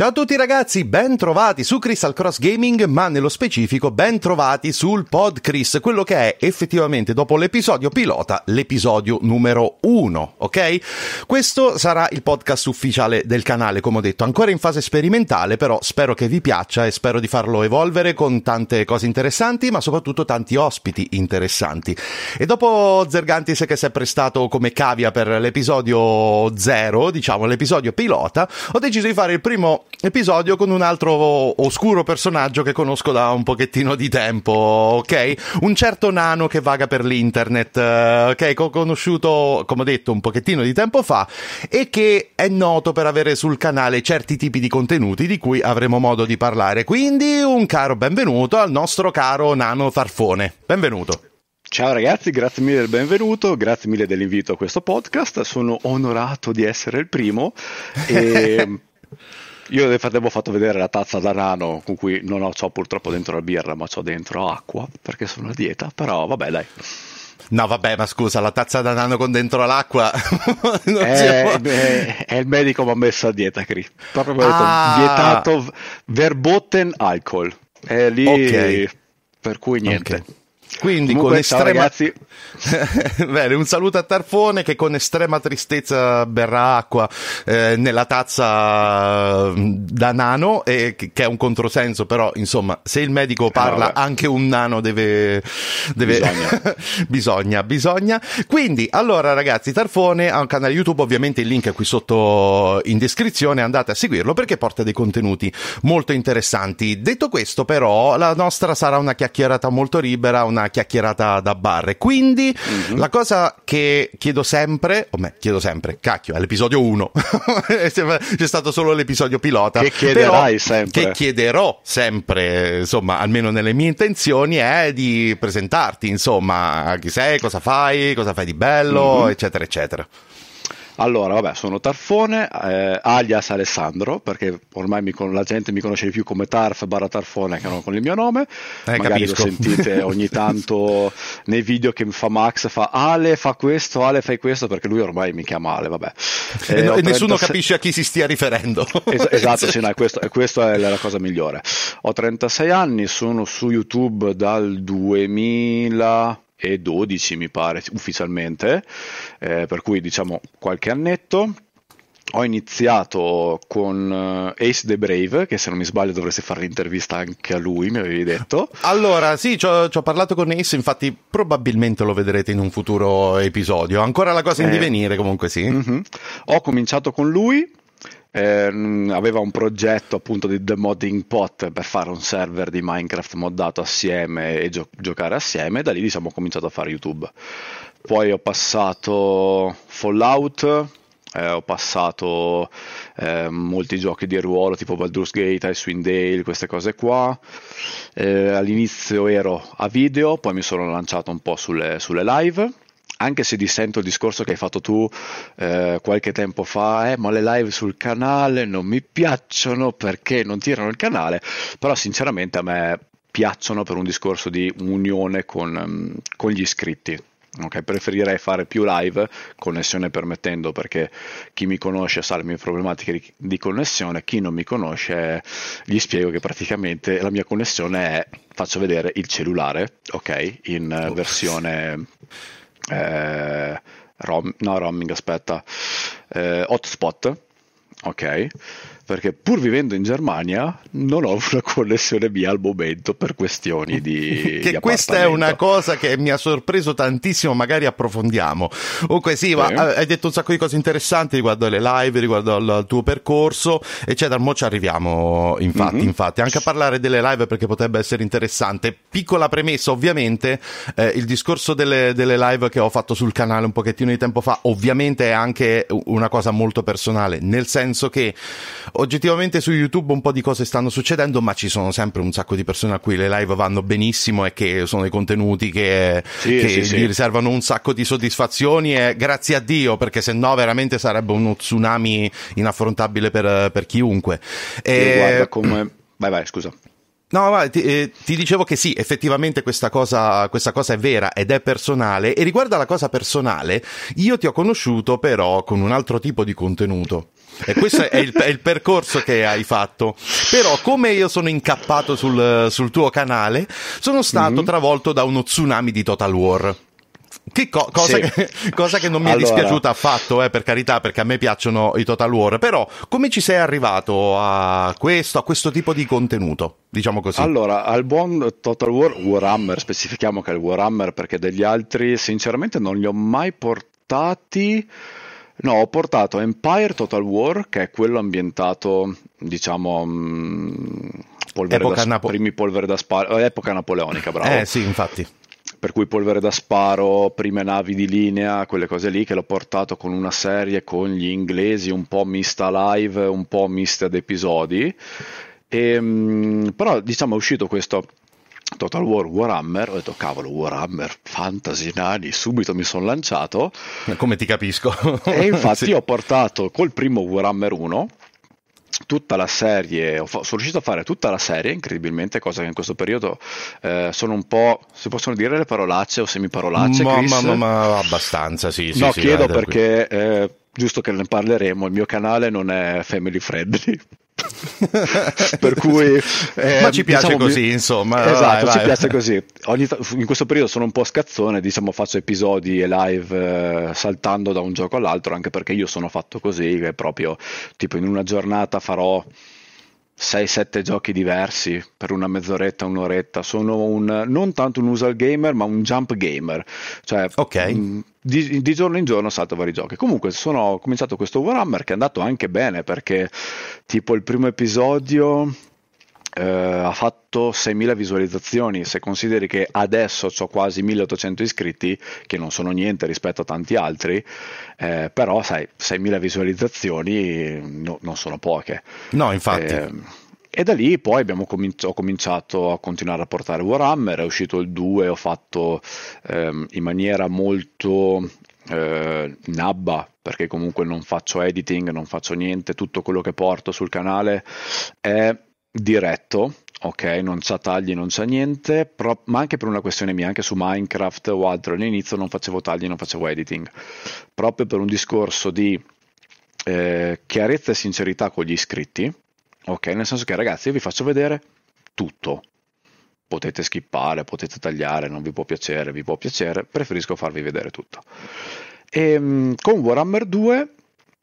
Ciao a tutti ragazzi, ben trovati su Crystal Cross Gaming, ma nello specifico ben trovati sul Pod Chris, quello che è effettivamente dopo l'episodio pilota l'episodio numero uno, ok? Questo sarà il podcast ufficiale del canale, come ho detto, ancora in fase sperimentale, però spero che vi piaccia e spero di farlo evolvere con tante cose interessanti, ma soprattutto tanti ospiti interessanti. E dopo Zergantis che si è prestato come cavia per l'episodio zero, diciamo l'episodio pilota, ho deciso di fare il primo episodio con un altro oscuro personaggio che conosco da un pochettino di tempo, ok? Un certo nano che vaga per l'internet, eh, ok? Che ho conosciuto, come ho detto, un pochettino di tempo fa e che è noto per avere sul canale certi tipi di contenuti di cui avremo modo di parlare. Quindi un caro benvenuto al nostro caro nano Farfone. Benvenuto. Ciao ragazzi, grazie mille del benvenuto, grazie mille dell'invito a questo podcast, sono onorato di essere il primo e io nel frattempo ho fatto vedere la tazza da nano con cui non ho, ho purtroppo dentro la birra, ma ho dentro acqua perché sono a dieta, però vabbè dai. No, vabbè, ma scusa, la tazza da nano con dentro l'acqua. è, beh, il medico mi ha messo a dieta, Cri. Proprio ah. detto, vietato verboten alcol. È lì, okay. per cui niente. Okay. Quindi Comunque, con estrema... Bene, un saluto a Tarfone che con estrema tristezza berrà acqua eh, nella tazza mm, da nano, e, che è un controsenso, però insomma, se il medico parla, eh, anche un nano deve... deve... Bisogna. bisogna, bisogna. Quindi, allora ragazzi, Tarfone ha un canale YouTube, ovviamente il link è qui sotto in descrizione, andate a seguirlo perché porta dei contenuti molto interessanti. Detto questo, però, la nostra sarà una chiacchierata molto libera, una chiacchierata da bar. E quindi mm-hmm. la cosa che chiedo sempre, o me, chiedo sempre, cacchio, è l'episodio 1. C'è stato solo l'episodio pilota. Che chiederai sempre. Che chiederò sempre, insomma, almeno nelle mie intenzioni, è di presentarti, insomma, chi sei, cosa fai, cosa fai di bello, mm-hmm. eccetera, eccetera. Allora, vabbè, sono Tarfone, eh, alias Alessandro, perché ormai mi, la gente mi conosce di più come Tarf barra Tarfone che non con il mio nome. Eh, Magari capisco. lo sentite ogni tanto nei video che mi fa Max, fa Ale fa questo, Ale fai questo, perché lui ormai mi chiama Ale, vabbè. Eh, e, no, e nessuno capisce a chi si stia riferendo. Es- esatto, sì, no, questo, questa è la cosa migliore. Ho 36 anni, sono su YouTube dal 2000 e 12 mi pare ufficialmente, eh, per cui diciamo qualche annetto. Ho iniziato con eh, Ace the Brave, che se non mi sbaglio dovresti fare l'intervista anche a lui, mi avevi detto. Allora, sì, ci ho, ci ho parlato con Ace, infatti probabilmente lo vedrete in un futuro episodio. Ancora la cosa in eh, divenire, comunque sì. Uh-huh. Ho cominciato con lui, eh, aveva un progetto appunto di The Modding Pot per fare un server di Minecraft moddato assieme e gio- giocare assieme, da lì diciamo cominciato a fare YouTube. Poi ho passato Fallout, eh, ho passato eh, molti giochi di ruolo tipo Baldur's Gate, Icewind Dale, queste cose qua. Eh, all'inizio ero a video, poi mi sono lanciato un po' sulle, sulle live anche se dissento il discorso che hai fatto tu eh, qualche tempo fa, eh, ma le live sul canale non mi piacciono perché non tirano il canale, però sinceramente a me piacciono per un discorso di unione con, um, con gli iscritti. Okay, preferirei fare più live, connessione permettendo, perché chi mi conosce sa le mie problematiche di, di, connessione, chi non mi conosce gli spiego che praticamente la mia connessione è, faccio vedere il cellulare, ok, in oh. versione eh, rom, no roaming, aspetta, eh, hotspot, ok? Perché pur vivendo in Germania non ho una connessione via al momento per questioni di che di questa è una cosa che mi ha sorpreso tantissimo magari approfondiamo. Comunque sì, sì. Ma, hai detto un sacco di cose interessanti riguardo alle live riguardo al tuo percorso eccetera. Mo ci arriviamo infatti mm-hmm. infatti. Anche a parlare delle live perché potrebbe essere interessante. Piccola premessa ovviamente eh, il discorso delle, delle live che ho fatto sul canale un pochettino di tempo fa ovviamente è anche una cosa molto personale nel senso che oggettivamente su YouTube un po' di cose stanno succedendo, ma ci sono sempre un sacco di persone a cui le live vanno benissimo e che sono dei contenuti che, sì, che sì, gli sì. riservano un sacco di soddisfazioni e grazie a Dio, perché se no veramente sarebbe uno tsunami inaffrontabile per, per chiunque. E... Guarda come... Vai, vai, scusa. No, ma ti, eh, ti, dicevo che sì, effettivamente questa cosa, questa cosa è vera ed è personale. E riguardo alla cosa personale, io ti ho conosciuto però con un altro tipo di contenuto. E questo è il, è il percorso che hai fatto. Però, come io sono incappato sul, sul tuo canale, sono stato mm-hmm. travolto da uno tsunami di Total War. Che co- cosa, sì. che, cosa, che, non mi allora. è dispiaciuta affatto, eh, per carità, perché a me piacciono i Total War. Però, come ci sei arrivato a questo, a questo tipo di contenuto? Diciamo così. Allora, al buon Total War Warhammer, specifichiamo che è il Warhammer perché degli altri, sinceramente, non li ho mai portati. No, ho portato Empire Total War, che è quello ambientato, diciamo, mh, mm, polvere da, Napo- primi polvere da sparo, epoca napoleonica, bravo. Eh sì, infatti per cui polvere da sparo, prime navi di linea, quelle cose lì che l'ho portato con una serie con gli inglesi un po' mista live, un po' mista ad episodi. E, ehm, però diciamo è uscito questo Total War Warhammer, ho detto cavolo Warhammer, fantasy, nani, subito mi sono lanciato. Come ti capisco. e infatti sì. ho portato col primo Warhammer 1 tutta la serie, sono riuscito a fare tutta la serie incredibilmente, cosa che in questo periodo eh, sono un po', si possono dire le parolacce o semiparolacce? Ma, ma, ma, ma abbastanza, sì. No, sì, chiedo perché, eh, giusto che ne parleremo, il mio canale non è family friendly. per cui eh, ma ci piace diciamo, così insomma esatto vai, ci vai. piace così Ogni, in questo periodo sono un po' scazzone diciamo faccio episodi e live eh, saltando da un gioco all'altro anche perché io sono fatto così che proprio tipo in una giornata farò 6-7 giochi diversi per una mezz'oretta, un'oretta. Sono un, non tanto un usual gamer, ma un jump gamer. Cioè, okay. mh, di, di, giorno in giorno salto vari giochi. Comunque, sono, ho cominciato questo Warhammer che è andato anche bene perché, tipo, il primo episodio eh, ha fatto 6.000 visualizzazioni. Se consideri che adesso ho quasi 1.800 iscritti, che non sono niente rispetto a tanti altri, eh, però sai, 6.000 visualizzazioni no, non sono poche. No, infatti. Eh, e da lì poi cominci- ho cominciato a continuare a portare Warhammer, è uscito il 2, ho fatto ehm, in maniera molto eh, nabba perché comunque non faccio editing, non faccio niente, tutto quello che porto sul canale è diretto, ok, non c'ha tagli, non c'è niente, però, ma anche per una questione mia, anche su Minecraft o altro, all'inizio non facevo tagli, non facevo editing, proprio per un discorso di eh, chiarezza e sincerità con gli iscritti, ok, nel senso che ragazzi io vi faccio vedere tutto, potete skippare, potete tagliare, non vi può piacere, vi può piacere, preferisco farvi vedere tutto. E, ehm, con Warhammer 2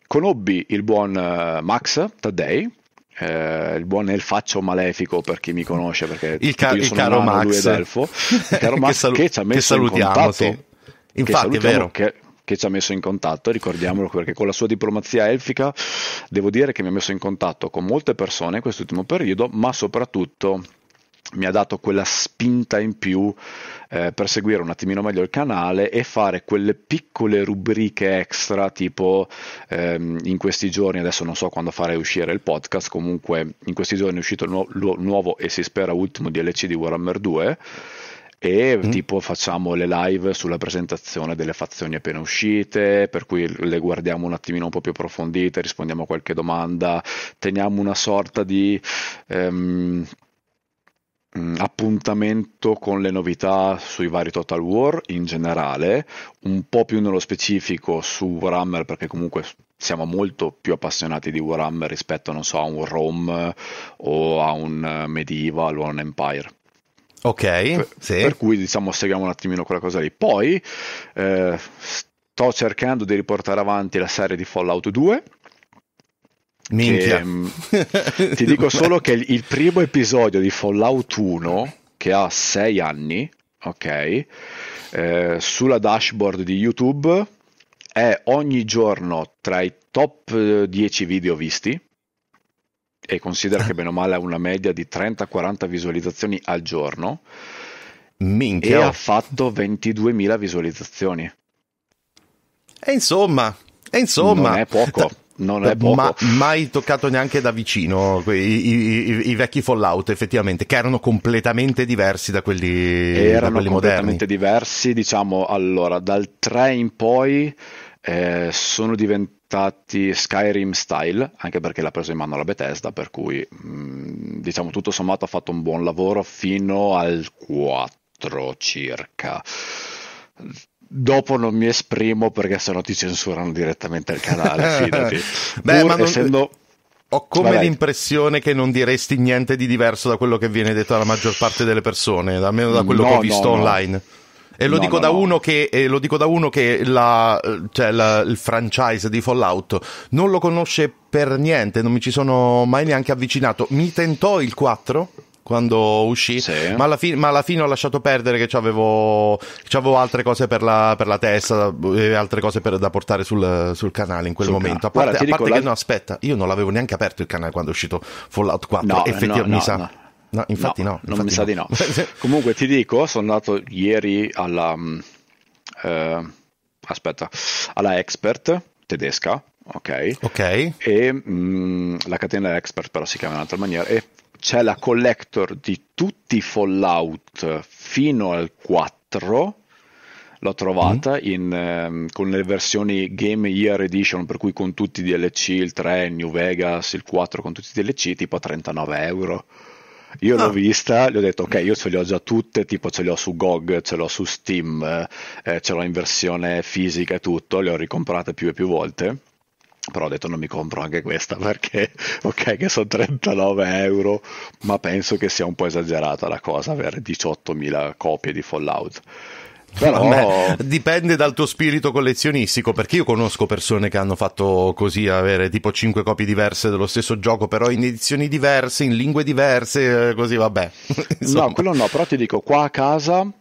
conobbi il buon uh, Max Taddei, eh, il buon elfaccio malefico per chi mi conosce perché il, ca- il caro nano, Max, Elfo, il caro Max che, salu- che, ci ha messo che salutiamo, in contatto, sì. infatti è vero che, che, ci ha messo in contatto ricordiamolo perché con la sua diplomazia elfica devo dire che mi ha messo in contatto con molte persone in quest'ultimo periodo ma soprattutto mi ha dato quella spinta in più eh, per seguire un attimino meglio il canale e fare quelle piccole rubriche extra tipo ehm, in questi giorni adesso non so quando farei uscire il podcast comunque in questi giorni è uscito il nu- lu- nuovo e si spera ultimo DLC di Warhammer 2 e mm. tipo facciamo le live sulla presentazione delle fazioni appena uscite, per cui le guardiamo un attimino un po' più approfondite, rispondiamo a qualche domanda, teniamo una sorta di Mm, appuntamento con le novità sui vari Total War in generale, un po' più nello specifico su Warhammer perché comunque siamo molto più appassionati di Warhammer rispetto, non so, a un Rome o a un Medieval o a un Empire. Ok, per, sì. per cui diciamo seguiamo un attimino quella cosa lì. Poi eh, sto cercando di riportare avanti la serie di Fallout 2 Minchia. Che, mm, ti dico solo che il primo episodio di Fallout 1, che ha 6 anni, ok, eh, sulla dashboard di YouTube è ogni giorno tra i top 10 video visti e considera che bene o male ha una media di 30-40 visualizzazioni al giorno Minchia. e ha fatto 22.000 visualizzazioni. E insomma, e insomma, non è poco. non è poco. Ma, mai toccato neanche da vicino i, i, i, i, vecchi Fallout, effettivamente, che erano completamente diversi da quelli, erano da quelli completamente diversi, diciamo, allora, dal 3 in poi eh, sono diventati Skyrim style, anche perché l'ha preso in mano la Bethesda, per cui, mh, mm, diciamo, tutto sommato ha fatto un buon lavoro fino al 4 circa Dopo non mi esprimo perché sennò ti censurano direttamente il canale, fidati. Beh, Pur ma non... essendo... Ho come Vabbè. l'impressione che non diresti niente di diverso da quello che viene detto dalla maggior parte delle persone, almeno da quello no, che ho visto no, online. No. E lo, no, dico no, no. Che, e lo, dico da uno che, la, cioè la, il franchise di Fallout non lo conosce per niente, non mi ci sono mai neanche avvicinato. Mi tentò il 4 quando uscì, sì. ma, alla fi- ma, alla fine ho lasciato perdere che avevo altre cose per la, per la testa e altre cose per, da portare sul, sul, canale in quel sul momento. A parte, Guarda, a parte che la... no, aspetta, io non l'avevo neanche aperto il canale quando è uscito Fallout 4, no, effettivamente no, mi sa. No, infatti no. no infatti non mi sa di no. Comunque ti dico, sono andato ieri alla... Eh, aspetta, alla Expert tedesca, ok? Ok. E mh, mm, la catena Expert però si chiama in un'altra maniera e c'è la collector di tutti i Fallout fino al 4 l'ho trovata mm. in, um, con le versioni Game Year Edition per cui con tutti i DLC il 3, New Vegas, il 4 con tutti i DLC tipo a 39 euro io ah. l'ho vista, gli ho detto ok io ce le ho già tutte tipo ce le ho su GOG, ce l'ho su Steam eh, ce l'ho in versione fisica e tutto le ho ricomprate più e più volte però ho detto non mi compro anche questa perché ok che sono 39 euro ma penso che sia un po' esagerata la cosa avere 18.000 copie di Fallout però Beh, dipende dal tuo spirito collezionistico perché io conosco persone che hanno fatto così avere tipo 5 copie diverse dello stesso gioco però in edizioni diverse in lingue diverse così vabbè. No quello no però ti dico qua a casa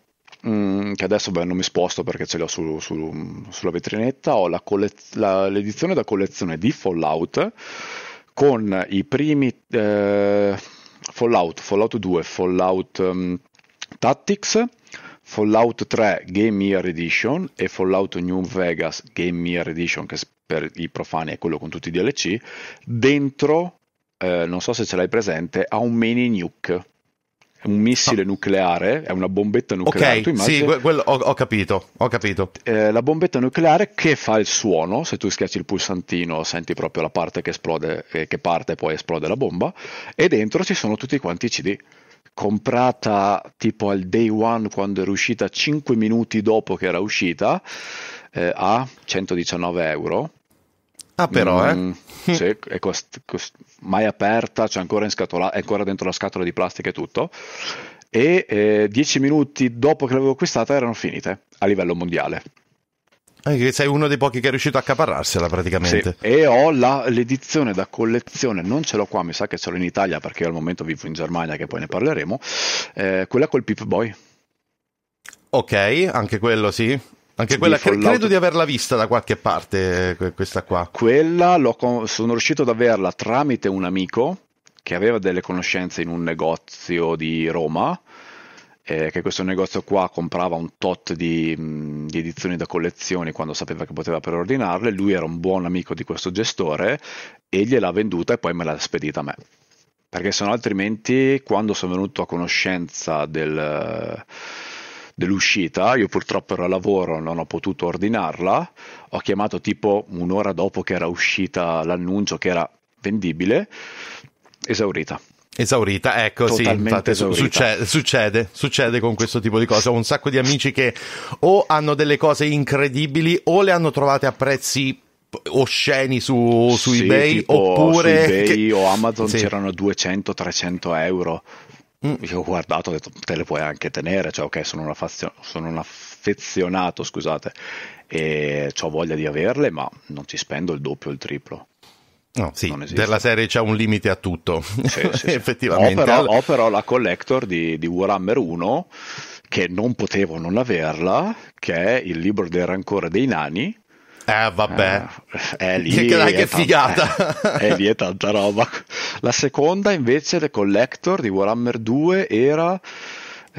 Mm, che adesso beh, non mi sposto perché ce l'ho su, su, sulla vetrinetta, ho la collez- la, l'edizione da collezione di Fallout con i primi eh, Fallout, Fallout 2, Fallout um, Tactics, Fallout 3 Game Year Edition e Fallout New Vegas Game Year Edition, che per i profani è quello con tutti i DLC, dentro, eh, non so se ce l'hai presente, ha un mini nuke un missile no. nucleare, è una bombetta nucleare. Ok, sì, quello, ho, ho, capito, ho capito. Eh, la bombetta nucleare che fa il suono, se tu schiacci il pulsantino senti proprio la parte che esplode, eh, che parte e poi esplode la bomba, e dentro ci sono tutti quanti i CD. Comprata tipo al day one quando era uscita 5 minuti dopo che era uscita eh, a 119 euro Ah, però, mm, eh? sì, è cost- cost- mai aperta, c'è ancora, in scatola- è ancora dentro la scatola di plastica e tutto. E eh, dieci minuti dopo che l'avevo acquistata erano finite a livello mondiale. Eh, sei uno dei pochi che è riuscito a accaparrarsela praticamente. Sì, e ho la, l'edizione da collezione, non ce l'ho qua, mi sa che ce l'ho in Italia perché io al momento vivo in Germania, che poi ne parleremo. Eh, quella col Pip Boy. Ok, anche quello sì. Anche quella, cre- credo di averla vista da qualche parte, questa qua. Quella sono riuscito ad averla tramite un amico che aveva delle conoscenze in un negozio di Roma, eh, che questo negozio qua comprava un tot di, mh, di, edizioni da collezioni quando sapeva che poteva preordinarle, lui era un buon amico di questo gestore e gliel'ha venduta e poi me l'ha spedita a me. Perché se no altrimenti quando sono venuto a conoscenza del dell'uscita, io purtroppo ero a lavoro, non ho potuto ordinarla, ho chiamato tipo un'ora dopo che era uscita l'annuncio che era vendibile, esaurita. Esaurita, ecco, sì, infatti succede, succede, succede, con questo tipo di cose. Ho un sacco di amici che o hanno delle cose incredibili o le hanno trovate a prezzi osceni su, su sì, eBay oppure su eBay che... o Amazon sì. c'erano 200-300 euro Mm. Io ho guardato, ho detto te le puoi anche tenere, cioè ok sono un, affazio- sono un affezionato scusate e ho voglia di averle ma non ci spendo il doppio o il triplo. No, sì, della serie c'è un limite a tutto, sì, sì, effettivamente. Ho però, ho però, la collector di, di Warhammer 1 che non potevo non averla, che è il libro del rancore dei nani, eh, vabbè. Eh, è lì. Che, dai, che figata. È, è lì è tanta roba. La seconda, invece, The Collector di Warhammer 2 era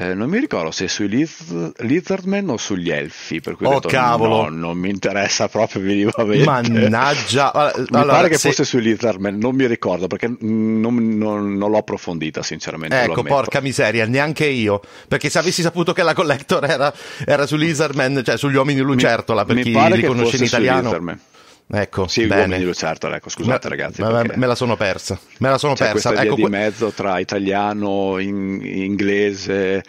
Eh, non mi ricordo se sui Liz- Lizardmen o sugli Elfi. Per cui oh, detto, cavolo! No, non mi interessa proprio minimamente. Mannaggia! mi allora, pare che se... fosse sui Lizardmen, non mi ricordo perché non, non, non l'ho approfondita, sinceramente. Ecco, porca miseria, neanche io. Perché se avessi saputo che la collector era, era su Lizardmen, cioè sugli uomini lucertola, per mi chi li conosce in italiano. Ecco, sì, bene. uomini lucertola, ecco, scusate me, ragazzi. Me, me, la sono persa, me la sono C'è persa. Ecco, di que- mezzo tra italiano, in, inglese.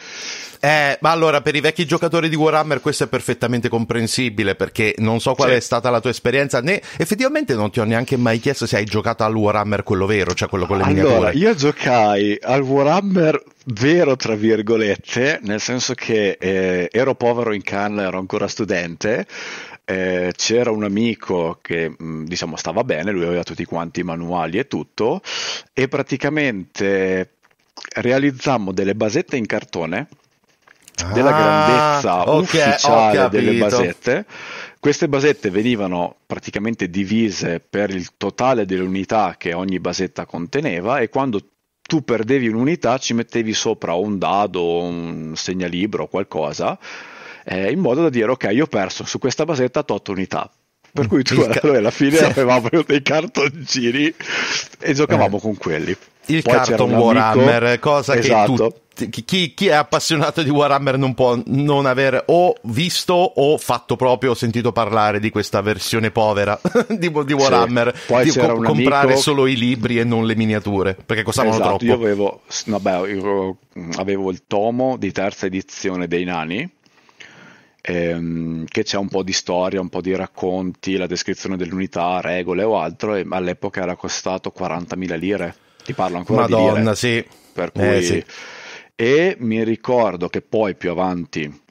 Eh, ma allora per i vecchi giocatori di Warhammer questo è perfettamente comprensibile perché non so qual sì. è stata la tua esperienza, né effettivamente non ti ho neanche mai chiesto se hai giocato al Warhammer quello vero, cioè quello con le allora, miniature. Io giocai al Warhammer vero tra virgolette, nel senso che eh, ero povero in canna, ero ancora studente eh, c'era un amico che mh, diciamo stava bene, lui aveva tutti quanti i manuali e tutto, e praticamente realizzammo delle basette in cartone della Ah, grandezza ok, ufficiale ho delle basette. Queste basette venivano praticamente divise per il totale delle unità che ogni basetta conteneva e quando tu perdevi un'unità ci mettevi sopra un dado, un segnalibro o qualcosa eh, in modo da dire ok, io ho perso su questa basetta 8 unità. Per cui tu ca- allora alla fine Sì. avevamo dei cartoncini e giocavamo Eh. con quelli. Il Poi carton amico- Warhammer, cosa Esatto. che tu, chi, chi è appassionato di Warhammer non può non aver o visto o fatto proprio, o sentito parlare di questa versione povera di, di Warhammer, Poi di co- comprare amico- solo i libri e non le miniature, perché costavano Esatto, troppo. io avevo, vabbè, io avevo il tomo di terza edizione dei Nani, ehm, che c'è un po' di storia, un po' di racconti, la descrizione dell'unità, regole o altro, e all'epoca era costato 40.000 lire. Ti parlo ancora di Madonna, lire. sì. Per cui... Eh, sì. E mi ricordo che poi più avanti,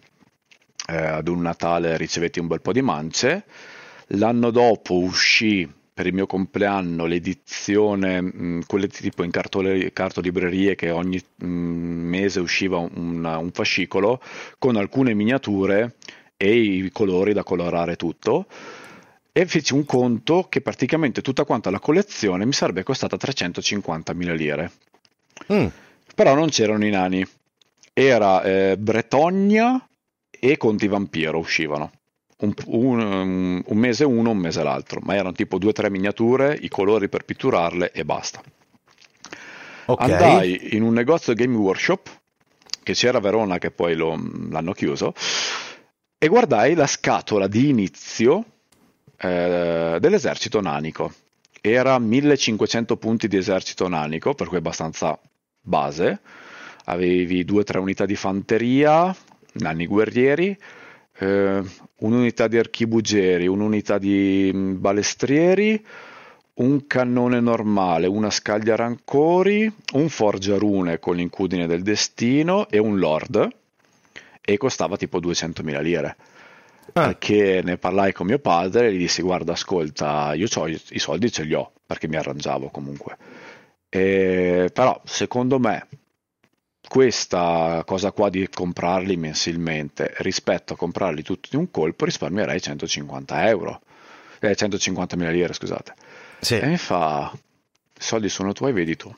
eh, ad un Natale, ricevetti un bel po' di mance. L'anno dopo uscì per il mio compleanno l'edizione, mh, quelle tipo in cartole- cartolibrerie che ogni mh, mese usciva un, un fascicolo con alcune miniature e i colori da colorare tutto. E feci un conto che praticamente tutta quanta la collezione mi sarebbe costata 350.000 lire. Mm. Però non c'erano i nani. Era eh, Bretogna e Conti Vampiro uscivano. Un, un- un mese uno, un mese l'altro. Ma erano tipo due o tre miniature, i colori per pitturarle e basta. Ok. Andai in un negozio Game Workshop, che c'era a Verona, che poi lo- l'hanno chiuso, e guardai la scatola di inizio eh, dell'esercito nanico. Era 1500 punti di esercito nanico, per cui abbastanza base. Avevi due o tre unità di fanteria, nani guerrieri, eh, un'unità di archibugieri, un'unità di mh, balestrieri, un cannone normale, una scaglia rancori, un forgiarune con l'incudine del destino e un lord e costava tipo 200.000 lire. Ah. Perché ne parlai con mio padre e gli dissi guarda ascolta io c'ho i i soldi ce li ho perché mi arrangiavo comunque. E, però secondo me questa cosa qua di comprarli mensilmente rispetto a comprarli tutti di un colpo risparmierei 150 euro. Eh, 150.000 lire scusate. Sì. E mi fa, i soldi sono tuoi, vedi tu.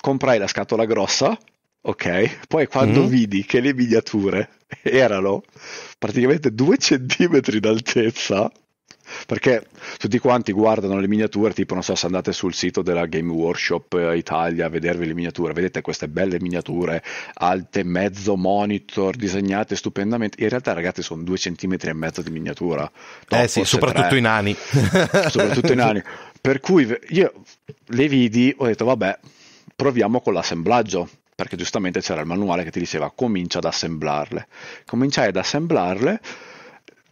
Comprai la scatola grossa, ok? Poi quando Mhm. vidi che le miniature erano praticamente due centimetri d'altezza, perché tutti quanti guardano le miniature, tipo non so se andate sul sito della Game Workshop eh, Italia a vedervi le miniature, vedete queste belle miniature alte, mezzo monitor, disegnate stupendamente. In realtà ragazzi sono due centimetri e mezzo di miniatura. No, eh sì, forse soprattutto tre i nani. soprattutto i nani. Per cui io le vidi, ho detto vabbè, proviamo con l'assemblaggio, perché giustamente c'era il manuale che ti diceva comincia ad assemblarle. Cominciai ad assemblarle,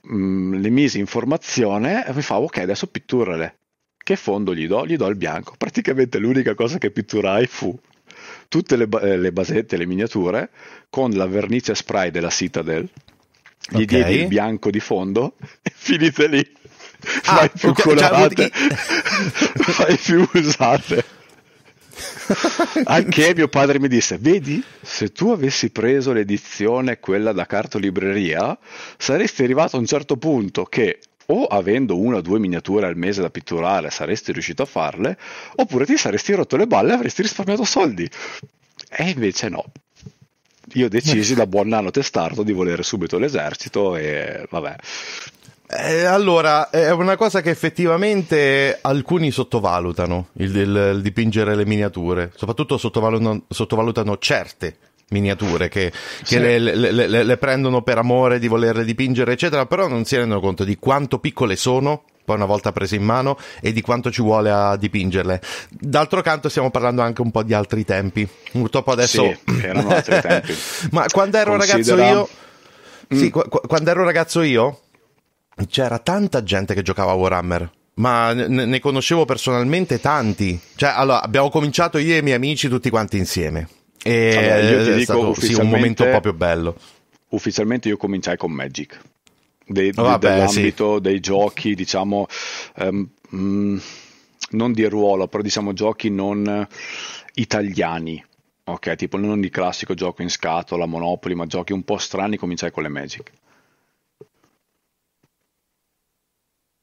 mh, le misi in formazione e mi fa ok, adesso pitturale. Che fondo gli do? Gli do il bianco. Praticamente l'unica cosa che pitturai fu tutte le, eh, le basette, le miniature, con la vernice spray della Citadel. Gli Ok. diedi il bianco di fondo e finite lì. Ah, Fai più ok, cioè, colorate, vuol fai più usate. Anche mio padre mi disse: Vedi, se tu avessi preso l'edizione, quella da cartolibreria, saresti arrivato a un certo punto che o avendo una o due miniature al mese da pitturare saresti riuscito a farle, oppure ti saresti rotto le balle e avresti risparmiato soldi. E invece no. io decisi da buon nano testardo di volere subito l'esercito e vabbè. Eh, allora, è una cosa che effettivamente alcuni sottovalutano, il, il, il dipingere le miniature, soprattutto sottovalutano, sottovalutano certe miniature che, che sì. le, le, le, le, prendono per amore di volerle dipingere, eccetera, però non si rendono conto di quanto piccole sono. Poi una volta prese in mano e di quanto ci vuole a dipingerle. D'altro canto stiamo parlando anche un po' di altri tempi. Purtroppo adesso... Sì, erano altri tempi. Ma quando ero Considera... ragazzo io... Mm. Sì, qu- quando ero ragazzo io c'era tanta gente che giocava a Warhammer ma ne, ne conoscevo personalmente tanti. Cioè, allora, abbiamo cominciato io e i miei amici tutti quanti insieme. E allora, io ti è dico stato sì, un momento proprio bello. Ufficialmente io cominciai con Magic. Dei, oh, vabbè, dell'ambito sì. dei giochi, diciamo, um, mm, non di ruolo, però diciamo giochi non italiani. Ok, tipo non di classico gioco in scatola, Monopoli, ma giochi un po' strani, cominciai con le Magic.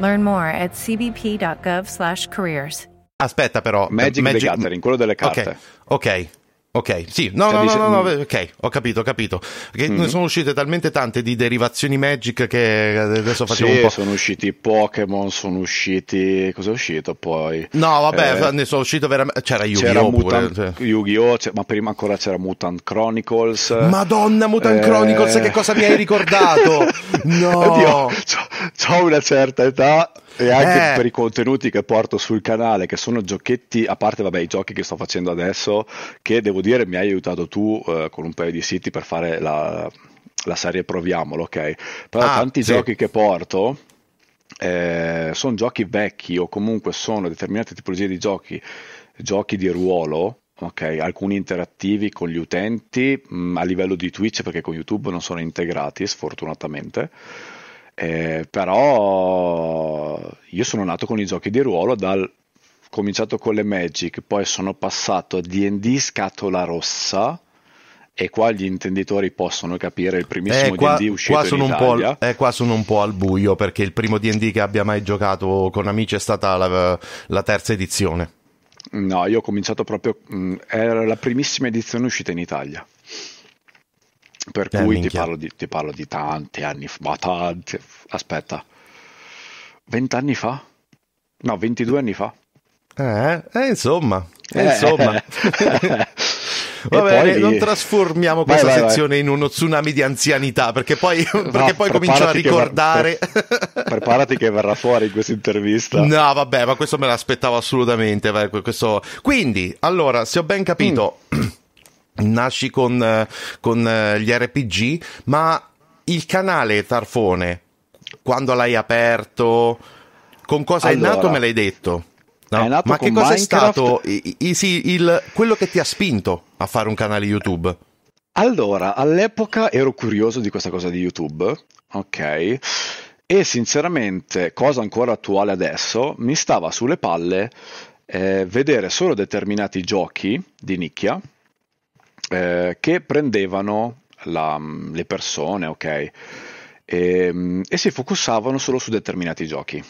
Learn more at cbp.gov/careers. Aspetta però, Magic, Magic the Gathering, quello delle carte. Ok, ok. Ok, sì, no, no, no, no, no, ok, ho capito, ho capito. Perché mm. ne sono uscite talmente tante di derivazioni Magic che adesso facciamo sì, un po'. sono usciti Pokémon, sono usciti. Cosa è uscito poi? No, vabbè, eh, ne sono uscito veramente. C'era Yu-Gi-Oh! C'era Mutant, cioè. Yu-Gi-Oh! ma prima ancora c'era Mutant Chronicles. Madonna, Mutant eh... Chronicles, che cosa mi hai ricordato? no, Oddio, ho una certa età e anche eh. per i contenuti che porto sul canale, che sono giochetti, a parte vabbè, i giochi che sto facendo adesso, che devo dire mi hai aiutato tu eh, con un paio di siti per fare la, la serie Proviamolo, ok? Però ah, tanti sì. giochi che porto eh, sono giochi vecchi o comunque sono determinate tipologie di giochi, giochi di ruolo, ok? Alcuni interattivi con gli utenti mh, mm, a livello di Twitch perché con YouTube non sono integrati, sfortunatamente eh, però io sono nato con i giochi di ruolo dal cominciato con le Magic, poi sono passato a D&D scatola rossa e qua gli intenditori possono capire il primissimo eh, qua, D&D uscito qua sono in Italia. Eh, qua sono un po' al buio perché il primo D&D che abbia mai giocato con amici è stata la, la terza edizione. No, io ho cominciato proprio, mh, mm, era la primissima edizione uscita in Italia. Per eh, cui ti parlo, di, ti parlo, di, tanti anni fa, ma tanti, aspetta, 20 anni fa? No, 22 anni fa. Eh, eh insomma, eh, insomma. Va bene, non trasformiamo questa vai, vai, sezione vai. in uno tsunami di anzianità, perché poi, no, perché poi comincio a ricordare. Ver... preparati che verrà fuori in questa intervista. No, vabbè, ma questo me l'aspettavo assolutamente. Questo... Quindi, allora, se ho ben capito. Mm. nasci con, con eh, gli RPG, ma il canale Tarfone, quando l'hai aperto, con cosa allora, è nato me l'hai detto. No? ma che cosa Minecraft? è stato i, i, sì, il, quello che ti ha spinto a fare un canale YouTube? Allora, all'epoca ero curioso di questa cosa di YouTube, ok? E sinceramente, cosa ancora attuale adesso, mi stava sulle palle eh, vedere solo determinati giochi di nicchia eh, che prendevano la, le persone, ok, e, ehm, e si focussavano solo su determinati giochi.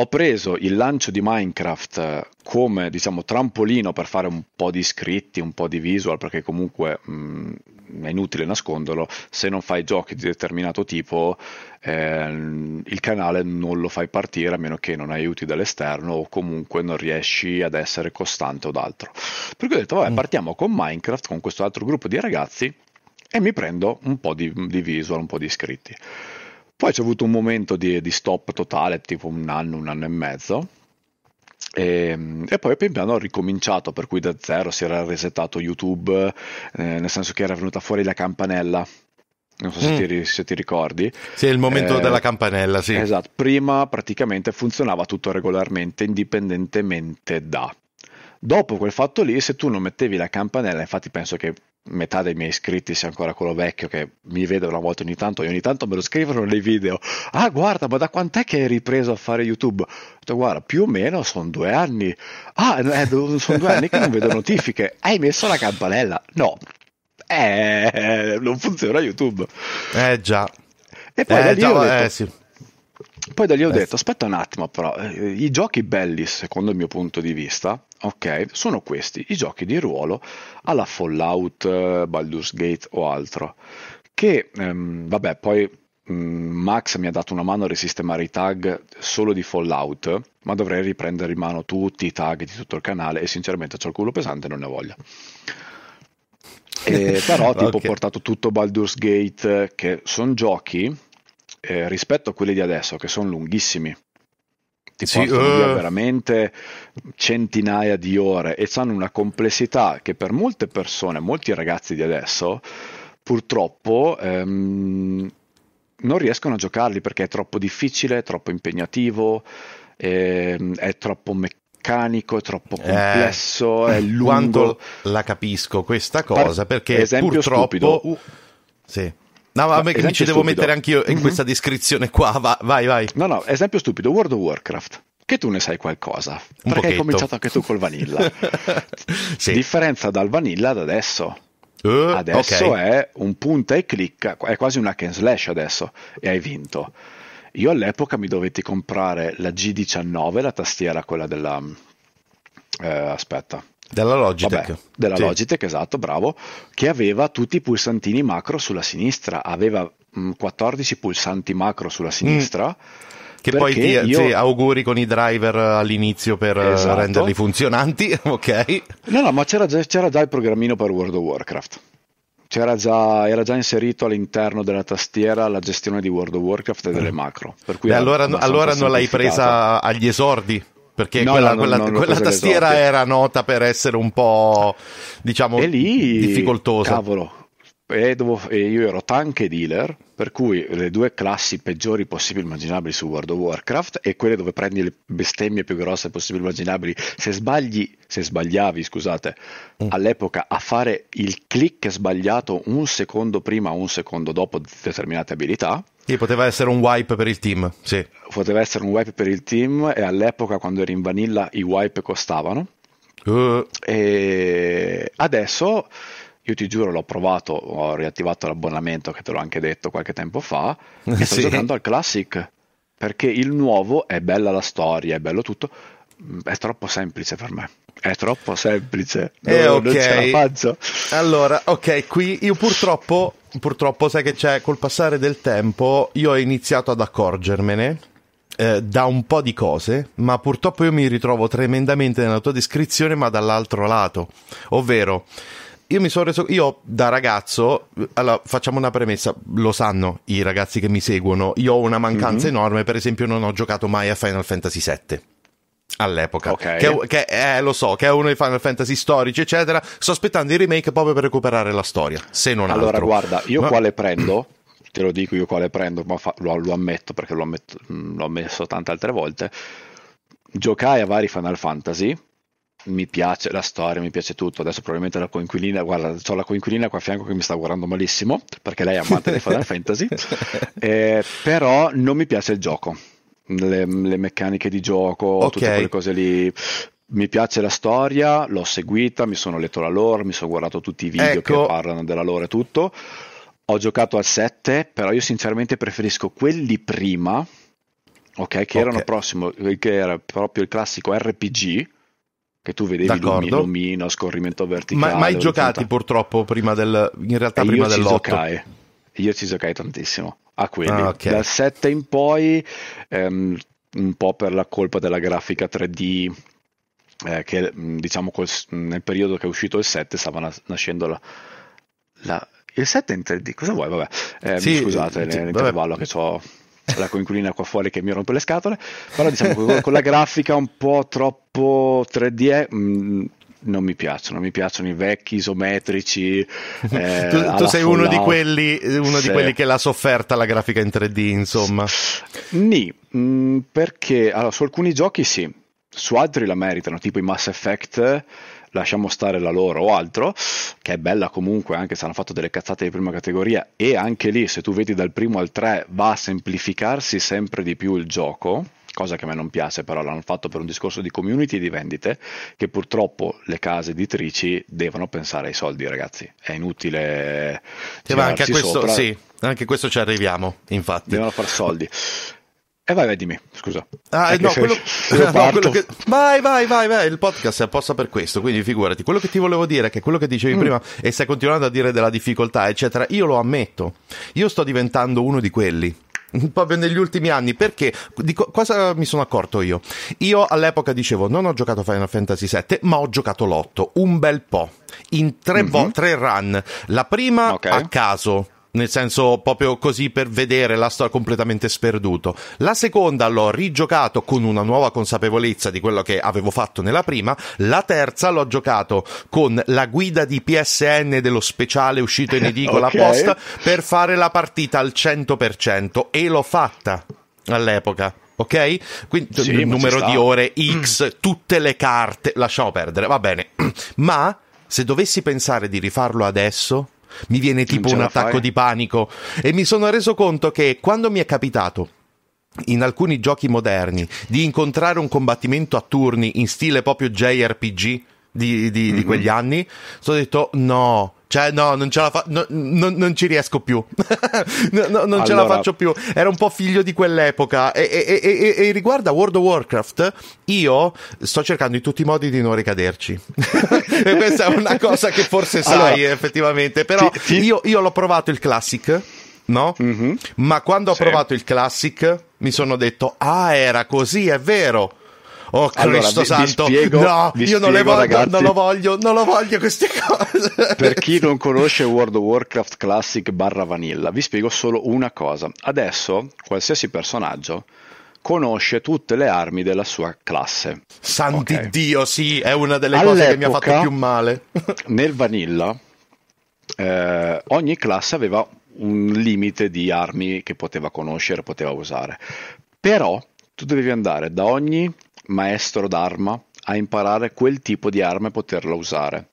Ho preso il lancio di Minecraft come diciamo trampolino per fare un po' di scritti, un po' di visual, perché comunque mh, mm, è inutile nasconderlo, se non fai giochi di determinato tipo eh, il canale non lo fai partire a meno che non aiuti dall'esterno o comunque non riesci ad essere costante o d'altro. Per cui ho detto, vabbè, mm. partiamo con Minecraft, con questo altro gruppo di ragazzi e mi prendo un po' di, di visual, un po' di iscritti. Poi c'è avuto un momento di, di stop totale, tipo un anno, un anno e mezzo, e, ehm, e, poi pian piano ho ricominciato, per cui da zero si era resettato YouTube, eh, nel senso che era venuta fuori la campanella. Non so se, mm. ti, se ti, ricordi. Sì, il momento eh, della campanella, sì. Esatto, prima praticamente funzionava tutto regolarmente, indipendentemente da. Dopo quel fatto lì, se tu non mettevi la campanella, infatti penso che metà dei miei iscritti sia ancora quello vecchio che mi vede una volta ogni tanto e ogni tanto me lo scrivono nei video. Ah, guarda, ma da quant'è che hai ripreso a fare YouTube? Ho detto, guarda, più o meno sono due anni. Ah, eh, sono due anni che non vedo notifiche. Hai messo la campanella? No. Eh, non funziona YouTube. Eh già. E poi eh, da lì già, ho detto, eh, sì. poi da lì ho Eh, detto, aspetta un attimo però, eh, i giochi belli secondo il mio punto di vista, ok, sono questi, i giochi di ruolo alla Fallout, eh, Baldur's Gate o altro, che, ehm, vabbè, poi mm, Max mi ha dato una mano a risistemare i tag solo di Fallout, ma dovrei riprendere in mano tutti i tag di tutto il canale e sinceramente c'ho il culo pesante e non ne ho voglia. Eh, però tipo ho portato tutto Baldur's Gate, che sono giochi eh, rispetto a quelli di adesso, che sono lunghissimi. Ti Sì, portano via eh. veramente centinaia di ore e hanno una complessità che per molte persone, molti ragazzi di adesso, purtroppo ehm, non riescono a giocarli perché è troppo difficile, è troppo impegnativo, ehm, è troppo meccanico, è troppo Eh, complesso, è lungo. Quanto la capisco questa cosa, Par- perché esempio purtroppo... stupido. Uh, sì. No, vabbè, che mi ci devo stupido. mettere anch'io in Mhm. questa descrizione qua. Va- vai, vai. No, no, esempio stupido, World of Warcraft. Che tu ne sai qualcosa, Un perché hai pochetto. cominciato anche tu col vanilla. sì. Differenza dal vanilla ad adesso. Eh, Adesso ok. è un punta e clicca, è quasi un hack and slash adesso e hai vinto. Io all'epoca mi dovetti comprare la G19, la tastiera, quella della... eh, aspetta, Della Logitech. Vabbè, della Sì. Logitech, esatto, bravo, che aveva tutti i pulsantini macro sulla sinistra, aveva mh, 14 pulsanti macro sulla sinistra. Che poi ti io- sì, auguri con i driver all'inizio per eh, Esatto. renderli funzionanti, ok? No, no, ma c'era già, c'era già il programmino per World of Warcraft. C'era già, era già inserito all'interno della tastiera la gestione di World of Warcraft e delle macro. Per cui Beh, allora, allora non l'hai presa agli esordi? Perché No, quella, no, no, quella- l'ho quella tastiera esordi. era nota per essere un po', diciamo, E lì, difficoltosa. cavolo, e dovevo- e io ero tank e dealer, per cui le due classi peggiori possibili immaginabili su World of Warcraft e quelle dove prendi le bestemmie più grosse possibili immaginabili. Se sbagli, se sbagliavi, scusate, Mm. all'epoca a fare il click sbagliato un secondo prima o un secondo dopo determinate abilità, Sì, poteva essere un wipe per il team, sì. poteva essere un wipe per il team e all'epoca quando eri in vanilla i wipe costavano. Eh, E adesso io ti giuro, l'ho provato, ho riattivato l'abbonamento che te l'ho anche detto qualche tempo fa e sto Sì. giocando al Classic perché il nuovo è bella la storia, è bello tutto, è troppo semplice per me. È troppo semplice. Eh, non, ok. non ce la faccio. Allora, ok, qui io purtroppo, purtroppo sai che c'è, col passare del tempo io ho iniziato ad accorgermene eh, da un po' di cose, ma purtroppo io mi ritrovo tremendamente nella tua descrizione, ma dall'altro lato, ovvero... Io mi sono reso, io da ragazzo, allora facciamo una premessa, lo sanno i ragazzi che mi seguono, io ho una mancanza Mhm. enorme, per esempio non ho giocato mai a Final Fantasy VII all'epoca, Ok. che, che è, lo so, che è uno dei Final Fantasy storici, eccetera. Sto aspettando il remake proprio per recuperare la storia, se non Allora, altro. guarda, io Ma- quale prendo? Te lo dico io quale prendo, ma fa- lo, lo ammetto perché lo ammetto- mm, l'ho ammesso tante altre volte. Giocai a vari Final Fantasy, mi piace la storia, mi piace tutto. Adesso probabilmente la coinquilina, guarda, ho la coinquilina qua a fianco che mi sta guardando malissimo perché lei è amante dei Final Fantasy, eh, però non mi piace il gioco, le, le meccaniche di gioco, Ok. tutte quelle cose lì. Mi piace la storia, l'ho seguita, mi sono letto la lore, mi sono guardato tutti i video Ecco. che parlano della lore e tutto. Ho giocato al 7, però io sinceramente preferisco quelli prima, ok, che erano Ok. prossimo, che era proprio il classico RPG, che tu vedevi D'accordo. lumino, scorrimento verticale. Ma mai giocati orizzontale. purtroppo prima del. In realtà E prima io ci dell'8. giocai, io ci giocai tantissimo a quelli. Ah, ok. Dal 7 in poi, ehm, un po' per la colpa della grafica 3D, eh, che mh, diciamo col- nel periodo che è uscito il 7 stava nas- nascendo la, la- il 7 in 3D, cosa vuoi? Vabbè, Eh, Sì, scusate sì, l'intervallo che ho la coinquilina qua fuori che mi rompe le scatole, però diciamo con, con la grafica un po' troppo 3D mh, non mi piacciono, mi piacciono i vecchi isometrici. eh, tu, tu sei uno di quelli, uno di Sì. quelli che l'ha sofferta la grafica in 3D, insomma. Nì, mh, perché allora, su alcuni giochi sì, su altri la meritano, tipo i Mass Effect, lasciamo stare la loro o altro, che è bella comunque anche se hanno fatto delle cazzate di prima categoria e anche lì se tu vedi dal primo al 3 va a semplificarsi sempre di più il gioco, cosa che a me non piace, però l'hanno fatto per un discorso di community e di vendite, che purtroppo le case editrici devono pensare ai soldi, ragazzi. È inutile. Sì, ma anche a questo, sì, anche questo ci arriviamo, infatti. Devono fare soldi. E vai, vai, dimmi, scusa. Ah, no, quello... no, quello che... Vai, vai, vai, vai, il podcast è apposta per questo, quindi figurati. Quello che ti volevo dire è che quello che dicevi mm. prima e stai continuando a dire della difficoltà, eccetera, io lo ammetto. Io sto diventando uno di quelli proprio negli ultimi anni. Perché? Di co- cosa mi sono accorto io? Io all'epoca dicevo non ho giocato Final Fantasy VII ma ho giocato l'otto un bel po' in tre, mm-hmm. vo- tre run. La prima okay. a caso nel senso proprio così per vedere la storia completamente sperduto. La seconda l'ho rigiocato con una nuova consapevolezza di quello che avevo fatto nella prima, la terza l'ho giocato con la guida di PSN dello speciale uscito in edicola okay. post per fare la partita al 100% e l'ho fatta all'epoca ok? Quindi sì, il numero di ore X, tutte le carte, lasciamo perdere, va bene. Ma se dovessi pensare di rifarlo adesso, mi viene tipo un attacco fai. di panico e mi sono reso conto che quando mi è capitato in alcuni giochi moderni di incontrare un combattimento a turni in stile proprio JRPG di, di, mm-hmm. di quegli anni, sono detto no, cioè, no, non ce la fa- no, no, non ci riesco più. no, non allora... ce la faccio più. Era un po' figlio di quell'epoca. E, e, e, e, riguardo a World of Warcraft, io sto cercando in tutti i modi di non ricaderci. Questa è una cosa che forse sai, allora, effettivamente. Però ti, ti... Io, io, l'ho provato il Classic. No? Mm-hmm. Ma quando ho sì. provato il Classic mi sono detto, ah, era così, è vero Oh Cristo allora, vi, santo, vi spiego, no, io non, spiego, voglio, ragazzi, non lo voglio, non lo voglio queste cose. Per chi non conosce World of Warcraft Classic barra Vanilla, vi spiego solo una cosa. Adesso qualsiasi personaggio conosce tutte le armi della sua classe. Santi okay. Dio, sì, è una delle All'epoca, cose che mi ha fatto più male. nel Vanilla eh, ogni classe aveva un limite di armi che poteva conoscere, poteva usare. Però tu dovevi andare da ogni maestro d'arma a imparare quel tipo di arma e poterla usare.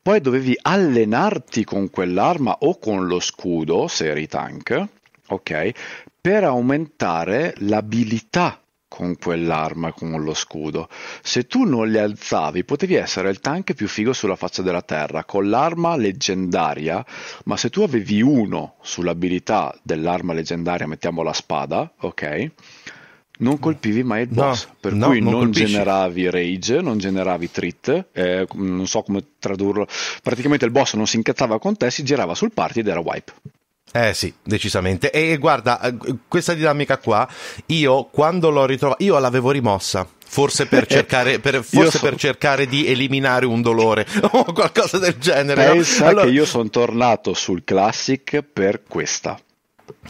Poi dovevi allenarti con quell'arma o con lo scudo, se eri tank, ok? Per aumentare l'abilità con quell'arma, con lo scudo. Se tu non li alzavi, potevi essere il tank più figo sulla faccia della terra, con l'arma leggendaria, ma se tu avevi uno sull'abilità dell'arma leggendaria, mettiamo la spada, ok? Non colpivi mai il boss, no, per no, cui non, non generavi rage, non generavi trit, eh, non so come tradurlo, praticamente il boss non si incazzava con te, si girava sul party ed era wipe. Eh sì, decisamente. E guarda, eh, questa dinamica qua, io quando l'ho ritrovata, io l'avevo rimossa. Forse per cercare, per, forse so... per cercare di eliminare un dolore o qualcosa del genere. Pensa allora... che io sono tornato sul Classic per questa.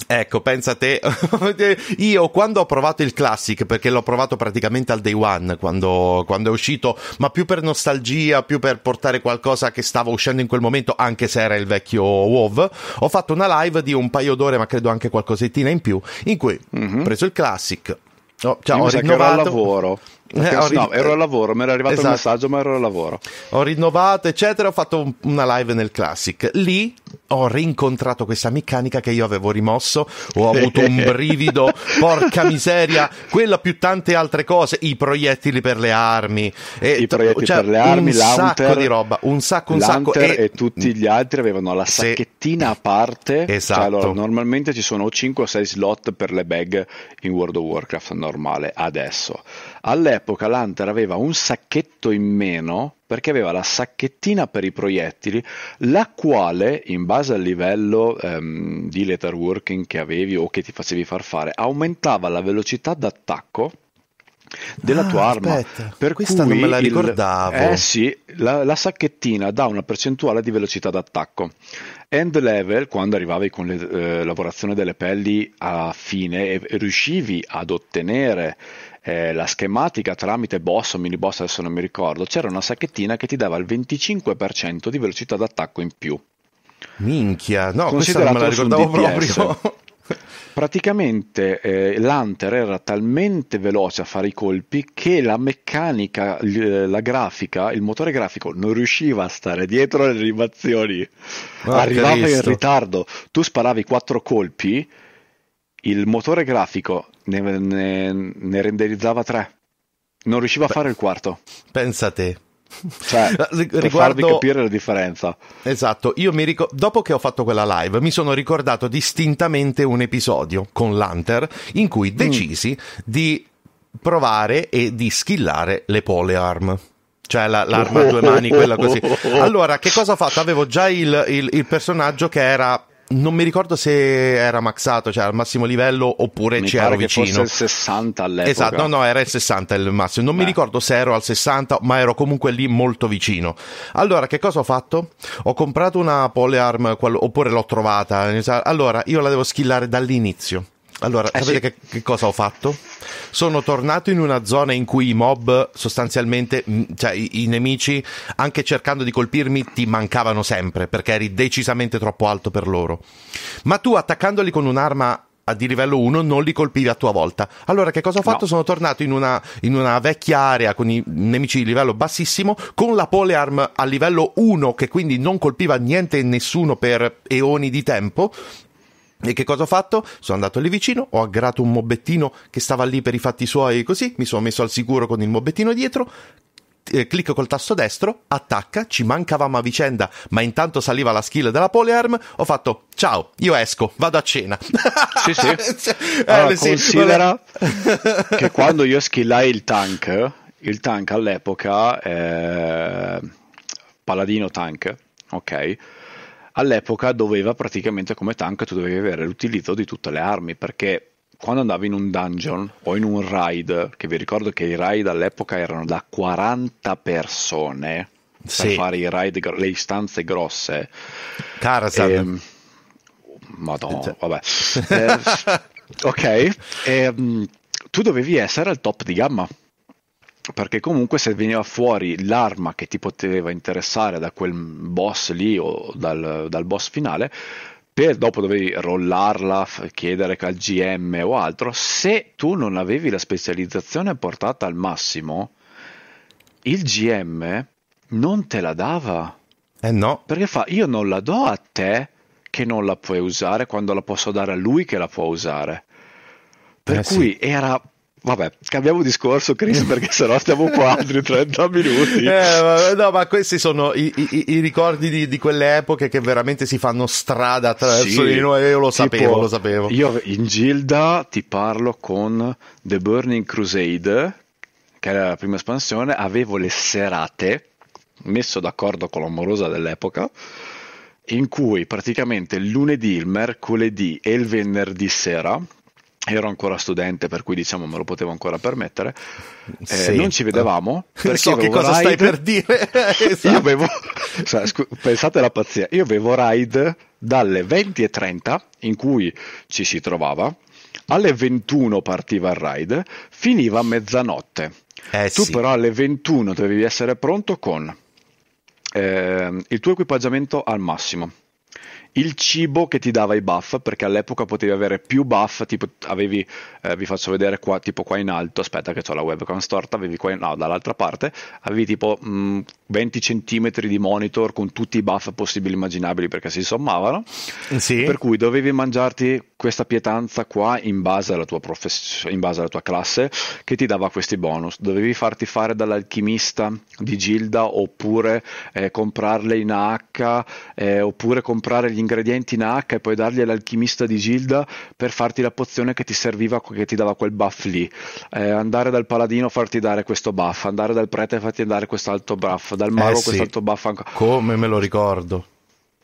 Ecco, pensa te, io quando ho provato il Classic, perché l'ho provato praticamente al day one, quando, quando, è uscito, ma più per nostalgia, più per portare qualcosa che stava uscendo in quel momento, anche se era il vecchio WoW, ho fatto una live di un paio d'ore, ma credo anche qualcosettina in più, in cui mm-hmm. ho preso il Classic, Oh, cioè, ho rinnovato... lavoro. Eh, ho rin... No, ero al lavoro, mi era arrivato esatto. il messaggio, ma ero al lavoro. Ho rinnovato, eccetera, ho fatto una live nel Classic. Lì ho rincontrato questa meccanica che io avevo rimosso, ho avuto un brivido, porca miseria, quella più tante altre cose, i proiettili per le armi, e, i proiettili cioè, per le armi, un sacco di roba, un sacco, un sacco. E... e tutti gli altri avevano la sacchettina a parte, esatto. Cioè, allora, normalmente ci sono 5 o 6 slot per le bag in World of Warcraft normale, adesso. All'epoca l'Hunter aveva un sacchetto in meno perché aveva la sacchettina per i proiettili, la quale, in base al livello ehm, di letterworking che avevi o che ti facevi far fare, aumentava la velocità d'attacco della ah, tua arma. Aspetta, per questa non me la ricordavo. Il, eh sì, la, la, sacchettina dà una percentuale di velocità d'attacco. End level, quando arrivavi con la eh, lavorazione delle pelli a fine e riuscivi ad ottenere eh, la schematica tramite boss o mini boss, adesso non mi ricordo, c'era una sacchettina che ti dava il 25% di velocità d'attacco in più. Minchia, no, questa non me la ricordavo proprio. praticamente eh, l'Hunter era talmente veloce a fare i colpi che la meccanica, la grafica, il motore grafico non riusciva a stare dietro le animazioni, oh, arrivava in ritardo. Tu sparavi quattro colpi, il motore grafico ne, ne, ne renderizzava tre, non riusciva a fare il quarto. Pensa a te. Cioè, Riguardo... per farvi capire la differenza. Esatto, io mi ricordo, dopo che ho fatto quella live, mi sono ricordato distintamente un episodio con l'Hunter in cui mm. decisi mm. di provare e di skillare le polearm cioè la, l'arma a due mani, quella così. Allora, che cosa ho fatto? Avevo già il, il, il personaggio che era non mi ricordo se era maxato, cioè al massimo livello, oppure mi c'ero vicino. Fosse il 60 all'epoca. Esatto, no, no, era il 60 il massimo. Non Beh. mi ricordo se ero al 60, ma ero comunque lì molto vicino. Allora, che cosa ho fatto? Ho comprato una polearm, oppure l'ho trovata. Allora, io la devo skillare dall'inizio. Allora, eh sapete sì. che, che, cosa ho fatto? Sono tornato in una zona in cui i mob sostanzialmente, mm, cioè i, i, nemici, anche cercando di colpirmi, ti mancavano sempre perché eri decisamente troppo alto per loro. Ma tu attaccandoli con un'arma di livello 1 non li colpivi a tua volta. Allora, che cosa ho fatto? No. Sono tornato in una, in una, vecchia area con i nemici di livello bassissimo, con la polearm a livello 1, che quindi non colpiva niente e nessuno per eoni di tempo, e che cosa ho fatto? Sono andato lì vicino, ho aggrato un mobbettino che stava lì per i fatti suoi così, mi sono messo al sicuro con il mobbettino dietro, eh, clicco col tasto destro, attacca, ci mancavamo a vicenda, ma intanto saliva la skill della polearm, ho fatto ciao, io esco, vado a cena. Sì, sì. eh, allora, sì considera che quando io skillai il tank, il tank all'epoca, eh, paladino tank, ok? All'epoca doveva praticamente come tank tu dovevi avere l'utilizzo di tutte le armi perché quando andavi in un dungeon o in un raid, che vi ricordo che i raid all'epoca erano da 40 persone sì. per fare i raid, le istanze grosse. Karazhan. Ehm, Madonna, cioè. vabbè. eh, ok, ehm, tu dovevi essere al top di gamma perché comunque se veniva fuori l'arma che ti poteva interessare da quel boss lì o dal, dal boss finale, per dopo dovevi rollarla, chiedere al GM o altro, se tu non avevi la specializzazione portata al massimo, il GM non te la dava. Eh no. Perché fa, io non la do a te che non la puoi usare quando la posso dare a lui che la può usare. Per eh cui sì. era Vabbè, cambiamo discorso, Chris, perché sennò stiamo qua altri 30 minuti. Eh, no, ma questi sono i, i, i ricordi di, di, quelle epoche che veramente si fanno strada attraverso sì, di noi. Io lo tipo, sapevo, lo sapevo. Io in Gilda ti parlo con The Burning Crusade, che era la prima espansione. Avevo le serate, messo d'accordo con l'amorosa dell'epoca, in cui praticamente il lunedì, il mercoledì e il venerdì sera ero ancora studente per cui diciamo me lo potevo ancora permettere eh, sì. non ci vedevamo perché so che cosa ride... stai per dire esatto. io avevo cioè, scu... pensate alla pazzia io avevo ride dalle 20.30 in cui ci si trovava alle 21 partiva il ride finiva a mezzanotte eh, tu sì. però alle 21 dovevi essere pronto con eh, il tuo equipaggiamento al massimo il cibo che ti dava i buff, perché all'epoca potevi avere più buff, tipo avevi, eh, vi faccio vedere qua, tipo qua in alto, aspetta che ho la webcam storta, avevi qua, in, no, dall'altra parte, avevi tipo mh, mm, 20 cm di monitor con tutti i buff possibili e immaginabili perché si sommavano, sì. per cui dovevi mangiarti questa pietanza qua in base alla tua professione, in base alla tua classe, che ti dava questi bonus, dovevi farti fare dall'alchimista di Gilda oppure eh, comprarle in H, eh, oppure comprare gli ingredienti in H e poi darli all'alchimista di Gilda per farti la pozione che ti serviva, che ti dava quel buff lì. Eh, andare dal paladino farti dare questo buff, andare dal prete farti dare quest'altro buff, dal mago eh sì. quest'altro buff ancora. Come me lo ricordo.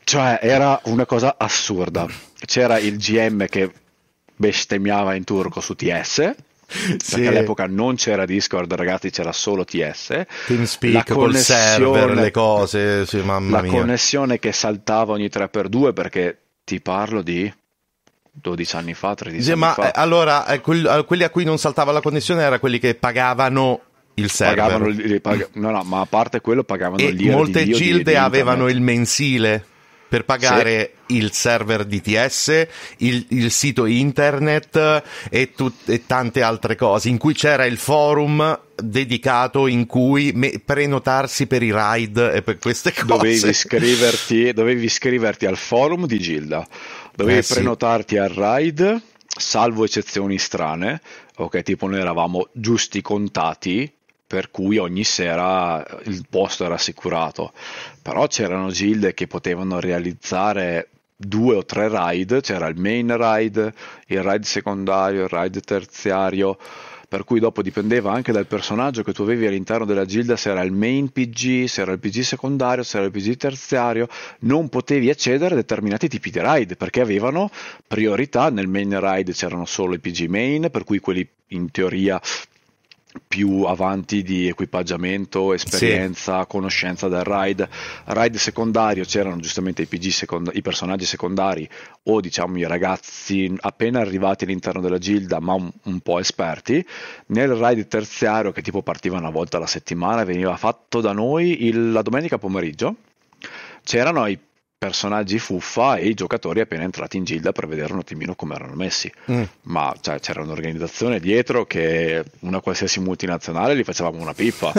Cioè, era una cosa assurda. C'era il GM che bestemmiava in turco su TS sì. perché all'epoca non c'era Discord, ragazzi, c'era solo TS. TeamSpeak la col server, le cose, sì, mamma la mia. connessione che saltava ogni 3x2 perché ti parlo di 12 anni fa, 13 sì, anni ma fa. Eh, allora, eh, quelli a cui non saltava la connessione erano quelli che pagavano il server. Pagavano, pag- no, no, ma a parte quello pagavano e molte gilde avevano il mensile per pagare sì. il server DTS, il, il sito internet e, tut- e, tante altre cose, in cui c'era il forum dedicato in cui me- prenotarsi per i ride e per queste cose. Dovevi iscriverti, dovevi iscriverti al forum di Gilda, dovevi eh, prenotarti sì. al ride, salvo eccezioni strane, ok, tipo noi eravamo giusti contati per cui ogni sera il posto era assicurato. Però c'erano gilde che potevano realizzare due o tre ride, c'era il main ride, il ride secondario, il ride terziario, per cui dopo dipendeva anche dal personaggio che tu avevi all'interno della gilda, se era il main PG, se era il PG secondario, se era il PG terziario, non potevi accedere a determinati tipi di ride perché avevano priorità, nel main ride c'erano solo i PG main, per cui quelli in teoria più avanti di equipaggiamento, esperienza, sì. conoscenza del ride. Ride secondario c'erano giustamente i, PG second- i personaggi secondari o diciamo i ragazzi appena arrivati all'interno della gilda ma un, un, po' esperti. Nel ride terziario che tipo partiva una volta alla settimana veniva fatto da noi il, la domenica pomeriggio. C'erano i personaggi fuffa e i giocatori appena entrati in gilda per vedere un attimino come erano messi. Mm. Ma cioè, c'era un'organizzazione dietro che una qualsiasi multinazionale li facevamo una pippa.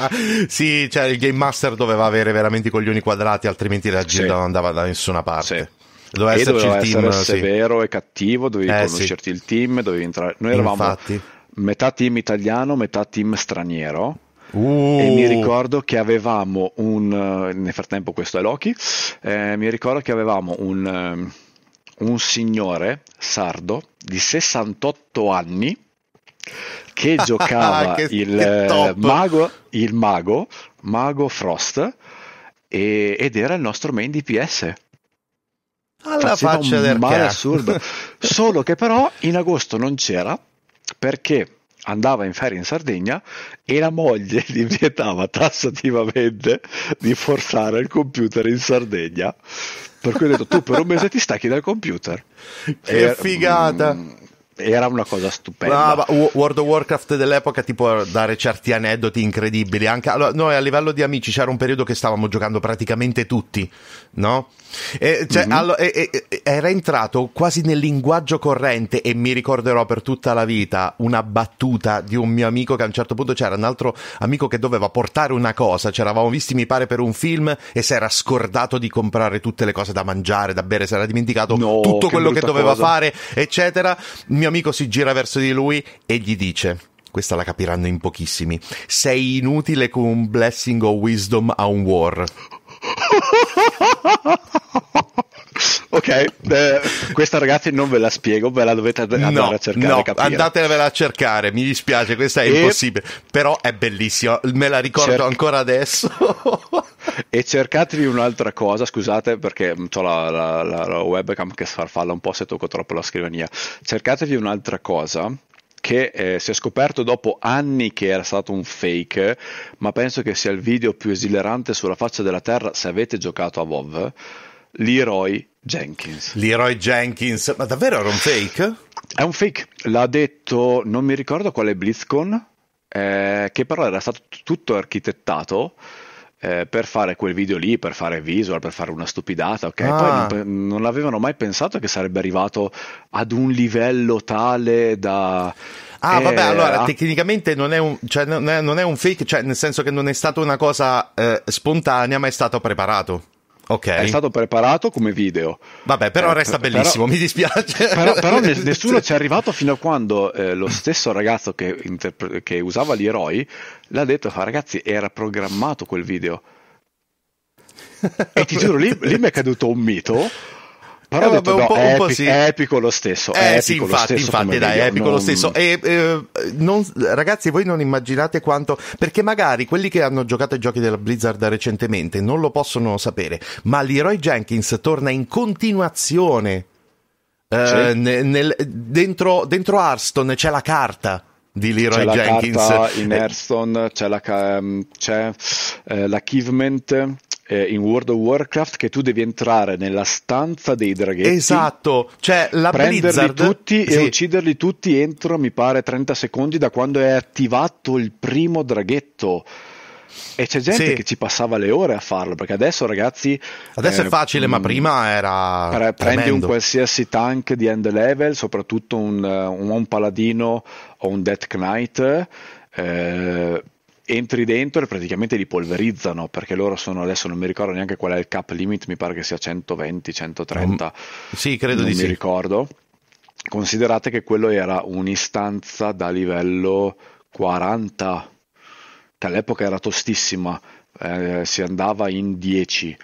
sì, cioè il Game Master doveva avere veramente i coglioni quadrati, altrimenti la gilda sì. non andava da nessuna parte. Sì. Doveva e doveva il team, essere severo sì. e cattivo, dovevi eh, conoscerti il team, dovevi entrare. Noi eravamo Infatti. metà team italiano, metà team straniero Uh. E mi ricordo che avevamo un. Eh, nel frattempo, questo è Loki. Eh, mi ricordo che avevamo un, eh, un signore sardo di 68 anni che giocava che, il, che mago, il mago, mago Frost e, ed era il nostro main DPS. Alla Faceva faccia del male assurdo. Solo che però in agosto non c'era perché andava in ferie in Sardegna e la moglie gli vietava tassativamente di forzare il computer in Sardegna. Per cui ho detto tu per un mese ti stacchi dal computer. Che e, figata! Mm, era una cosa stupenda. Ah, World of Warcraft dell'epoca ti può dare certi aneddoti incredibili. Anche, allora, noi a livello di amici c'era un periodo che stavamo giocando praticamente tutti, no? E, cioè, mm-hmm. allora, e, e, era entrato quasi nel linguaggio corrente e mi ricorderò per tutta la vita una battuta di un mio amico che a un certo punto c'era un altro amico che doveva portare una cosa, ci eravamo visti mi pare per un film e si era scordato di comprare tutte le cose da mangiare, da bere, si era dimenticato no, tutto che quello che doveva cosa. fare, eccetera. Mio amico si gira verso di lui e gli dice questa la capiranno in pochissimi. Sei inutile con un blessing o wisdom a un war. ok, eh, questa ragazzi non ve la spiego, ve la dovete andare no, a cercare. No, andatevela a cercare, mi dispiace, questa è e... impossibile, però è bellissima, me la ricordo Cer- ancora adesso. e cercatevi un'altra cosa, scusate perché ho la, la, la, la webcam che farfalla un po' se tocco troppo la scrivania, cercatevi un'altra cosa che eh, si è scoperto dopo anni che era stato un fake, ma penso che sia il video più esilerante sulla faccia della terra se avete giocato a WoW, Leroy Jenkins. Leroy Jenkins, ma davvero era un fake? È un fake, l'ha detto, non mi ricordo quale BlizzCon, eh, che però era stato tutto architettato eh, per fare quel video lì, per fare visual, per fare una stupidata, ok? Ah. Poi non, non avevano mai pensato che sarebbe arrivato ad un livello tale da... Ah, eh, vabbè, allora tecnicamente non è, un, cioè, non, è, non è un fake, cioè, nel senso che non è stata una cosa eh, spontanea, ma è stato preparato. Okay. È stato preparato come video. Vabbè, però eh, resta bellissimo, però, mi dispiace. Però, però nessuno ci è arrivato fino a quando eh, lo stesso ragazzo che, interpre- che, usava gli eroi l'ha detto, fa, ragazzi, era programmato quel video. e ti giuro, lì, lì mi è caduto un mito però eh, detto, vabbè, no, un po', epic, sì. è epico lo stesso. Eh, è sì, infatti, infatti dai, è epico non... lo stesso. E, eh, non, ragazzi, voi non immaginate quanto... Perché magari quelli che hanno giocato ai giochi della Blizzard recentemente non lo possono sapere, ma Leroy Jenkins torna in continuazione. Eh, nel, nel, dentro, dentro Hearthstone c'è la carta di Leroy c'è Jenkins. In Hearthstone c'è, la, c'è eh, l'achievement eh, in World of Warcraft che tu devi entrare nella stanza dei draghetti. Esatto, cioè la prenderli Blizzard... tutti sì. e ucciderli tutti entro, mi pare, 30 secondi da quando è attivato il primo draghetto. E c'è gente Sì. che ci passava le ore a farlo, perché adesso ragazzi... Adesso eh, è facile, ma mh, prima era. pre- prendi un qualsiasi tank di end level, soprattutto un, eh, un, un paladino o un Death Knight, eh, entri dentro e praticamente li polverizzano, perché loro sono, adesso non mi ricordo neanche qual è il cap limit, mi pare che sia 120, 130, Sì, credo non di mi sì. ricordo. Considerate che quello era un'istanza da livello 40, che all'epoca era tostissima, eh, si andava in 10.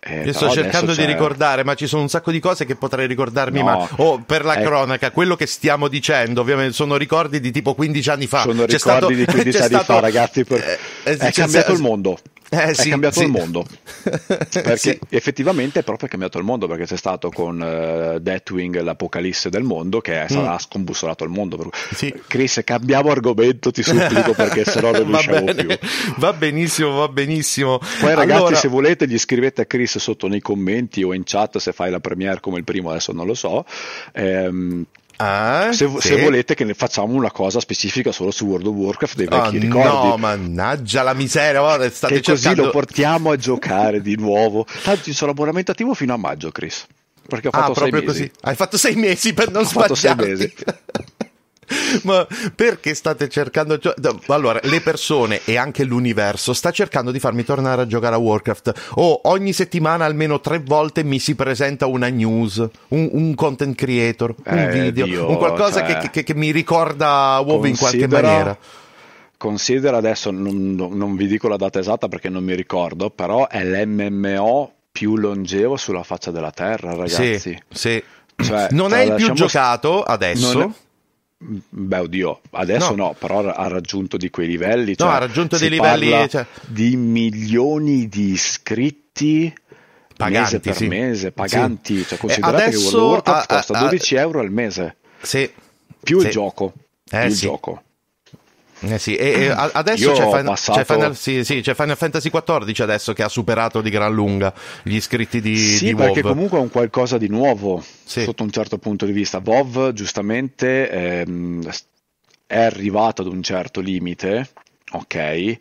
Eh, Io sto cercando di ricordare, ma ci sono un sacco di cose che potrei ricordarmi. No. Ma oh, per la Eh. cronaca, quello che stiamo dicendo, ovviamente, sono ricordi di tipo 15 anni fa. Sono C'è ricordi stato- di 15 c'è anni stato- fa, ragazzi. per- eh, eh, è cambiato il mondo. Eh, è sì, cambiato sì. il mondo. Perché Sì. effettivamente è proprio cambiato il mondo perché c'è stato con eh, Deathwing l'apocalisse del mondo che è- sarà scombussolato il mondo. Mm. Chris, cambiamo argomento, ti supplico perché sennò non va riusciamo bene, più. va benissimo, va benissimo. Poi ragazzi, Allora- se volete, gli scrivete a Chris sotto nei commenti o in chat se fai la premiere come il primo, adesso non lo so. Ehm, Ah, se, sì. se volete che ne facciamo una cosa specifica solo su World of Warcraft dei Ah, vecchi ricordi. no, mannaggia la miseria, guarda, state che così cercando... lo portiamo a giocare di nuovo. Tanto ci sono abbonamento attivo fino a maggio, Chris. Perché ho Ah, fatto sei proprio mesi. così. Hai fatto sei mesi per non Ho fatto sei sbagliarti. mesi. Ma perché state cercando? Allora, le persone e anche l'universo sta cercando di farmi tornare a giocare a Warcraft. O ogni settimana almeno tre volte mi si presenta una news, un, un content creator, un Eh, video, Dio, un qualcosa cioè, che, che- che mi ricorda WoW in qualche Considera- maniera. Considera adesso, non, non- vi dico la data esatta perché non mi ricordo, però è l'MMO più longevo sulla faccia della Terra, ragazzi. Sì, sì. Cioè, non è il più giocato adesso. Beh, oddio, adesso No. no, però ha raggiunto di quei livelli. No, cioè, ha raggiunto si dei livelli, cioè- di milioni di iscritti Paganti, mese per sì. mese, paganti. Cioè, E considerate che adesso, World of Warcraft a- a- costa a- 12 euro al mese, Sì. più Sì. il gioco. Eh, più il sì. gioco. Eh sì, e, e adesso c'è Final, passato- c'è Final- sì, sì, c'è Final Fantasy XIV adesso che ha superato di gran lunga gli iscritti di, Sì, di perché WoW. comunque è un qualcosa di nuovo Sì. sotto un certo punto di vista. WoW giustamente ehm, è arrivato ad un certo limite, ok, e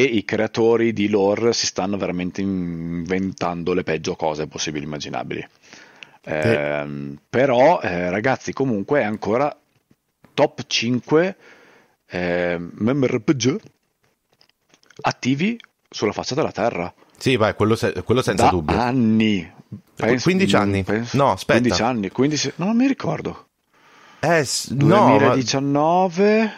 i creatori di lore si stanno veramente inventando le peggio cose possibili e immaginabili. Ehm, Però, eh, ragazzi, comunque è ancora top 5 ehm, MMORPG attivi sulla faccia della Terra Sì, vai, quello, se- quello senza da dubbio. anni. 15 anni? No, aspetta. 15 anni, 15 no, non mi ricordo. Eh, s- no, ma- 2019.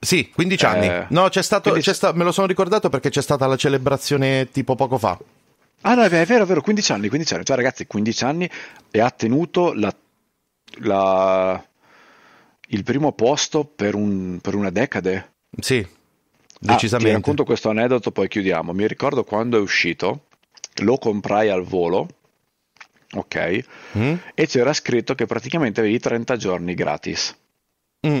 sì, 15 anni. Eh, No, c'è stato, 15 c'è sta- me lo sono ricordato perché c'è stata la celebrazione tipo poco fa. Ah no, è vero, è vero, è vero, 15 anni, 15 anni. Cioè ragazzi, 15 anni e ha tenuto la, la- il primo posto per, un- per una decade. Sì, Ah, ti decisamente. racconto questo aneddoto, poi chiudiamo. Mi ricordo quando è uscito, lo comprai al volo, ok? Mm? E c'era scritto che praticamente avevi 30 giorni gratis. Mm.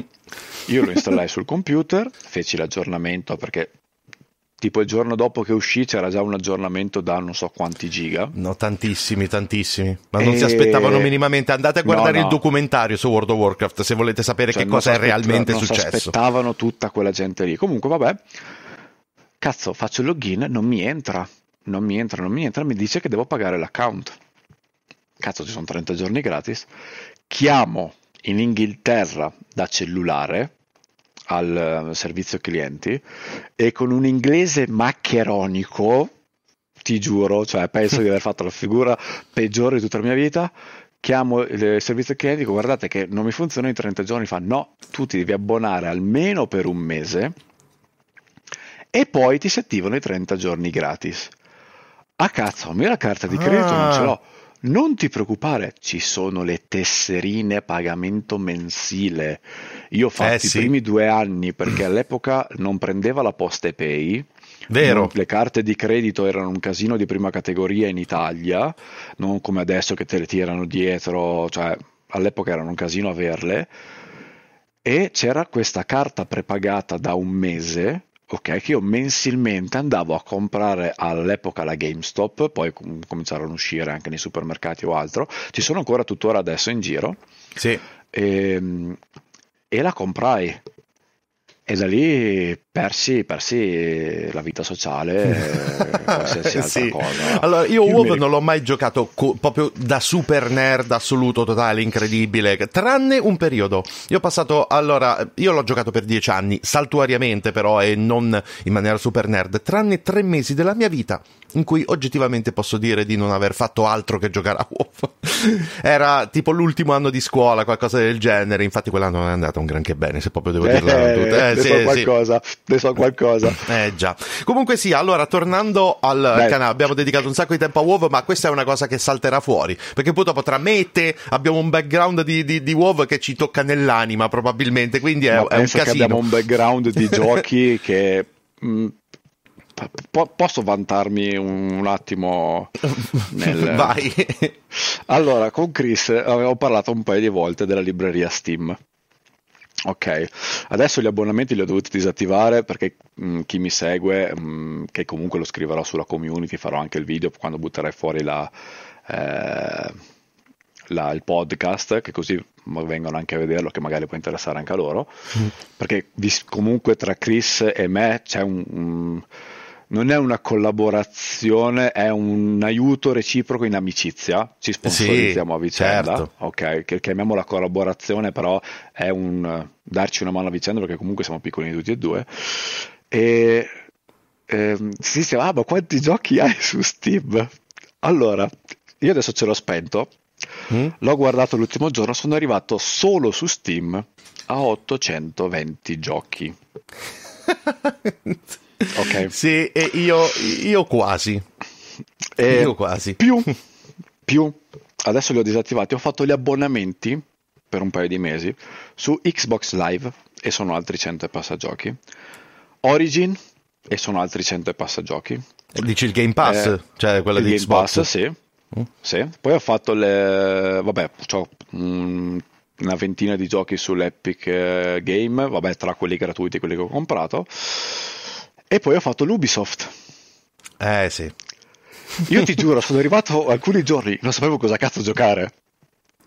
Io lo installai sul computer, feci l'aggiornamento perché tipo il giorno dopo che uscì c'era già un aggiornamento da non so quanti giga. No, tantissimi, tantissimi. Ma non E- si aspettavano minimamente. Andate a No, guardare no. il documentario su World of Warcraft se volete sapere Cioè, che non cosa è si aspetta- realmente non si successo. aspettavano tutta quella gente lì. Comunque, vabbè, cazzo, faccio il login, non mi entra, non mi entra, non mi entra, mi dice che devo pagare l'account. Cazzo, ci sono 30 giorni gratis. Chiamo in Inghilterra da cellulare al eh, servizio clienti e con un inglese maccheronico, ti giuro, cioè penso di aver fatto la figura peggiore di tutta la mia vita. Chiamo il servizio clienti, dico guardate che non mi funziona in 30 giorni, fa no, tu ti devi abbonare almeno per un mese e poi ti si attivano i 30 giorni gratis. Ah cazzo, io la carta di credito non ce Ah. l'ho. Non ti preoccupare, ci sono le tesserine a pagamento mensile. Io ho fatto Eh, i sì. primi due anni perché all'epoca non prendeva la posta e pay. Vero. Non- le carte di credito erano un casino di prima categoria in Italia, non come adesso che te le tirano dietro, cioè all'epoca erano un casino averle. E c'era questa carta prepagata da un mese, ok, che io mensilmente andavo a comprare all'epoca la GameStop, poi com- cominciarono a uscire anche nei supermercati o altro. Ci sono ancora tuttora adesso in giro Sì. e, e la comprai. E da lì persi, persi la vita sociale, qualsiasi altra sì. cosa. Allora, io Io mi- non l'ho mai giocato co- proprio da super nerd assoluto, totale, incredibile, tranne un periodo. Io ho passato, allora, io l'ho giocato per dieci anni, saltuariamente però e non in maniera super nerd, tranne tre mesi della mia vita in cui oggettivamente posso dire di non aver fatto altro che giocare a WoW. Era tipo l'ultimo anno di scuola, qualcosa del genere, infatti quell'anno non è andato un granché bene, se proprio devo dirla Eh, tutta. Eh, ne sì, so sì. qualcosa, ne so qualcosa. Eh già. Comunque sì, allora tornando al Dai. canale, abbiamo dedicato un sacco di tempo a WoW, ma questa è una cosa che salterà fuori, perché purtroppo tra me e te abbiamo un background di, di, di WoW che ci tocca nell'anima probabilmente, quindi è, è un penso che casino. abbiamo un background di giochi che mh, po- posso vantarmi un, un attimo nel... Vai. Allora, con Chris avevo parlato un paio di volte della libreria Steam. Ok, adesso gli abbonamenti li ho dovuti disattivare perché mh, chi mi segue, mh, che comunque lo scriverò sulla community, farò anche il video quando butterai fuori la, eh, la- il podcast, che così vengono anche a vederlo, che magari può interessare anche a loro. Perché vis- comunque tra Chris e me c'è un, un- non è una collaborazione, è un aiuto reciproco in amicizia. Ci sponsorizziamo a vicenda. certo. Ok, che chiamiamola collaborazione, però è un eh, darci una mano a vicenda perché comunque siamo piccolini tutti e due. E ehm, si dice, ah, ma quanti giochi hai su Steam? Allora, io adesso ce l'ho spento, Mm? l'ho guardato l'ultimo giorno, sono arrivato solo su Steam a 820 giochi. Ok. Sì, e io, io quasi. E Io quasi. Più, più, adesso li ho disattivati, ho fatto gli abbonamenti per un paio di mesi su Xbox Live e sono altri 100 e passa giochi. Origin e sono altri 100 e passa giochi. Dici il Game Pass, Eh, cioè quella il di Game Xbox. Pass, sì. Sì. Poi ho fatto le... vabbè, ho una ventina di giochi sull'Epic eh, Game, vabbè, tra quelli gratuiti e quelli che ho comprato. E poi ho fatto l'Ubisoft. Eh sì. Io ti giuro, sono arrivato alcuni giorni, non sapevo cosa cazzo giocare.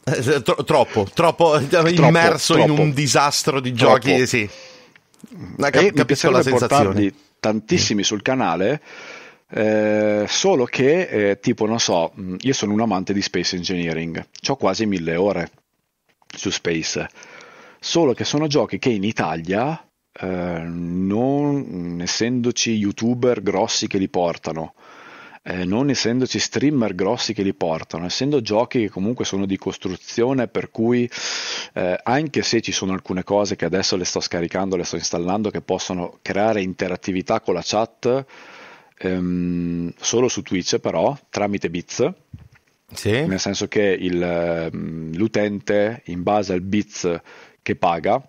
Eh, tro- troppo, troppo, immerso in troppo. un disastro di Troppo. giochi, sì. Ma cap- e mi la piacerebbe sensazione. portarli tantissimi sul canale, eh, solo che, eh, tipo, non so, mh, io sono un amante di Space Engineering, ho quasi mille ore su Space, solo che sono giochi che in Italia, eh, non essendoci youtuber grossi che li portano, eh, non essendoci streamer grossi che li portano, essendo giochi che comunque sono di costruzione, per cui eh, anche se ci sono alcune cose che adesso le sto scaricando, le sto installando, che possono creare interattività con la chat, ehm, solo su Twitch però, tramite bits, Sì. nel senso che il, ehm, l'utente, in base al bits che paga,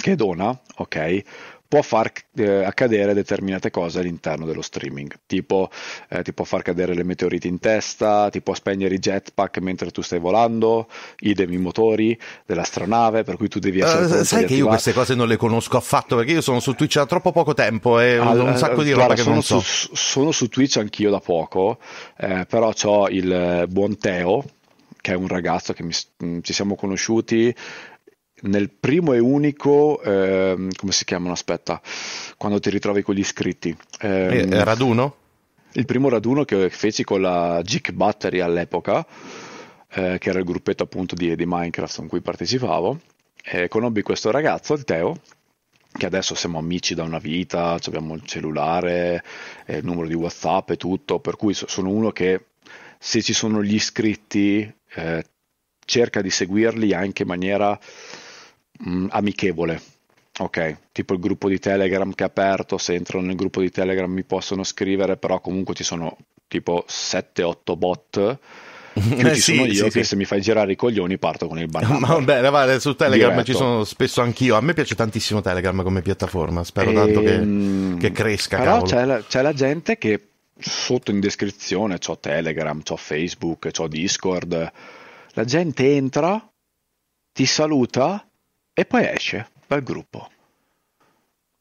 che dona, ok, può far eh, accadere determinate cose all'interno dello streaming, tipo eh, ti può far cadere le meteoriti in testa, ti può spegnere i jetpack mentre tu stai volando, idem i motori dell'astronave, per cui tu devi essere Eh, pronto sai di che io attivare- queste cose non le conosco affatto perché io sono su Twitch da troppo poco tempo e ho un sacco di roba che sono non so. Su, sono su Twitch anch'io da poco, eh, però ho il eh, buon Teo, che è un ragazzo che mi mh, ci siamo conosciuti nel primo e unico, ehm, come si chiamano? Aspetta, quando ti ritrovi con gli iscritti. Ehm, Eh, eh, raduno? il primo raduno che feci con la Geek Battery all'epoca, eh, che era il gruppetto appunto di, di Minecraft con cui partecipavo, e conobbi questo ragazzo, il Teo, che adesso siamo amici da una vita, abbiamo il cellulare, eh, il numero di WhatsApp e tutto, per cui so- sono uno che se ci sono gli iscritti eh, cerca di seguirli anche in maniera mh, amichevole. Ok, tipo il gruppo di Telegram che è aperto, se entrano nel gruppo di Telegram mi possono scrivere, però comunque ci sono tipo 7-8 bot, più Eh, ci sì, sono io sì, che sì. se mi fai girare i coglioni parto con il banano. Ma vabbè, guarda, su Telegram Diretto. ci sono spesso anch'io. A me piace tantissimo Telegram come piattaforma. Spero tanto che, Ehm, che cresca. Però c'è la, c'è la gente che sotto in descrizione c'ho Telegram, c'ho Facebook, c'ho Discord. La gente entra, ti saluta e poi esce dal gruppo.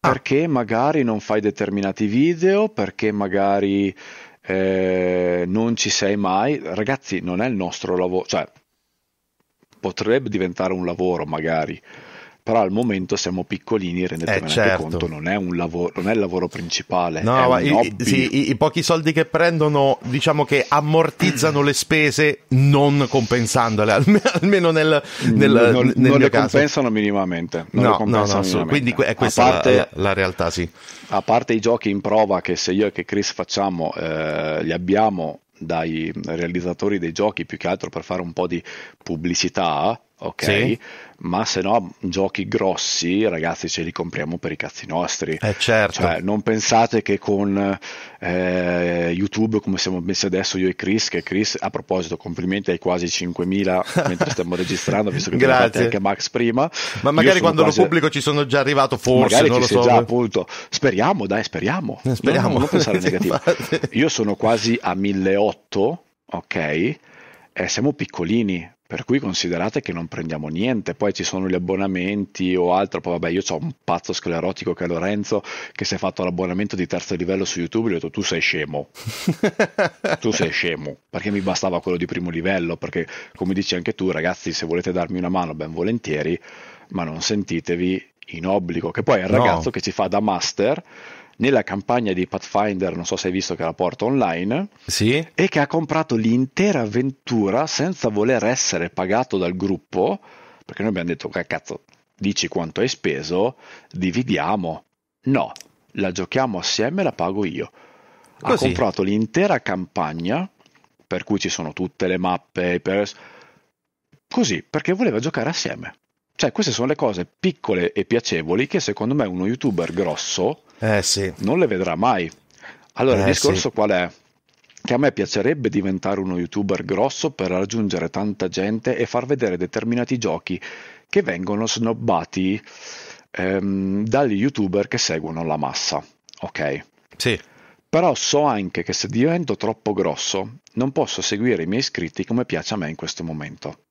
Ah. Perché magari non fai determinati video, perché magari eh, non ci sei mai. Ragazzi, non è il nostro lavoro, cioè potrebbe diventare un lavoro magari, però al momento siamo piccolini, rendetevene Eh, certo. conto, non è, un lavoro, non è il lavoro principale, No, i, sì, i- i pochi soldi che prendono, diciamo che ammortizzano le spese non compensandole, alme- almeno nel, nel, non, nel non mio le caso. compensano minimamente. Non No, no, compensano no, minimamente. quindi è questa parte- la, la- la realtà, sì. A parte i giochi in prova che se io e che Chris facciamo, eh, li abbiamo dai realizzatori dei giochi più che altro per fare un po' di pubblicità, ok? Sì. Ma se no, giochi grossi, ragazzi, ce li compriamo per i cazzi nostri. Eh, certo. Cioè, non pensate che con eh, YouTube, come siamo messi adesso io e Chris, che Chris, a proposito, complimenti ai quasi 5.000 mentre stiamo registrando, visto che Grazie. anche Max prima. Ma magari quando quasi- lo pubblico ci sono già arrivato, forse, magari non ci lo so. già appunto speriamo dai speriamo, Eh, speriamo. No, non pensare negativo io sono quasi a 1800 ok e siamo piccolini per cui considerate che non prendiamo niente. Poi ci sono gli abbonamenti o altro. Poi vabbè io ho un pazzo sclerotico che è Lorenzo che si è fatto l'abbonamento di terzo livello su YouTube. Gli ho detto tu sei scemo. Tu sei scemo. Perché mi bastava quello di primo livello? Perché come dici anche tu ragazzi se volete darmi una mano ben volentieri ma non sentitevi in obbligo. Che poi è il No. ragazzo che ci fa da master nella campagna di Pathfinder non so se hai visto che la porta online Sì? e che ha comprato l'intera avventura senza voler essere pagato dal gruppo perché noi abbiamo detto cazzo dici quanto hai speso dividiamo no la giochiamo assieme e la pago io ha Così. comprato l'intera campagna per cui ci sono tutte le mappe i pers- così perché voleva giocare assieme cioè queste sono le cose piccole e piacevoli che secondo me uno youtuber grosso Eh sì. non le vedrà mai. Allora, Eh, il discorso qual è? Che a me piacerebbe diventare uno youtuber grosso per raggiungere tanta gente e far vedere determinati giochi che vengono snobbati ehm, dagli youtuber che seguono la massa. Ok? Sì. Però so anche che se divento troppo grosso non posso seguire i miei iscritti come piace a me in questo momento.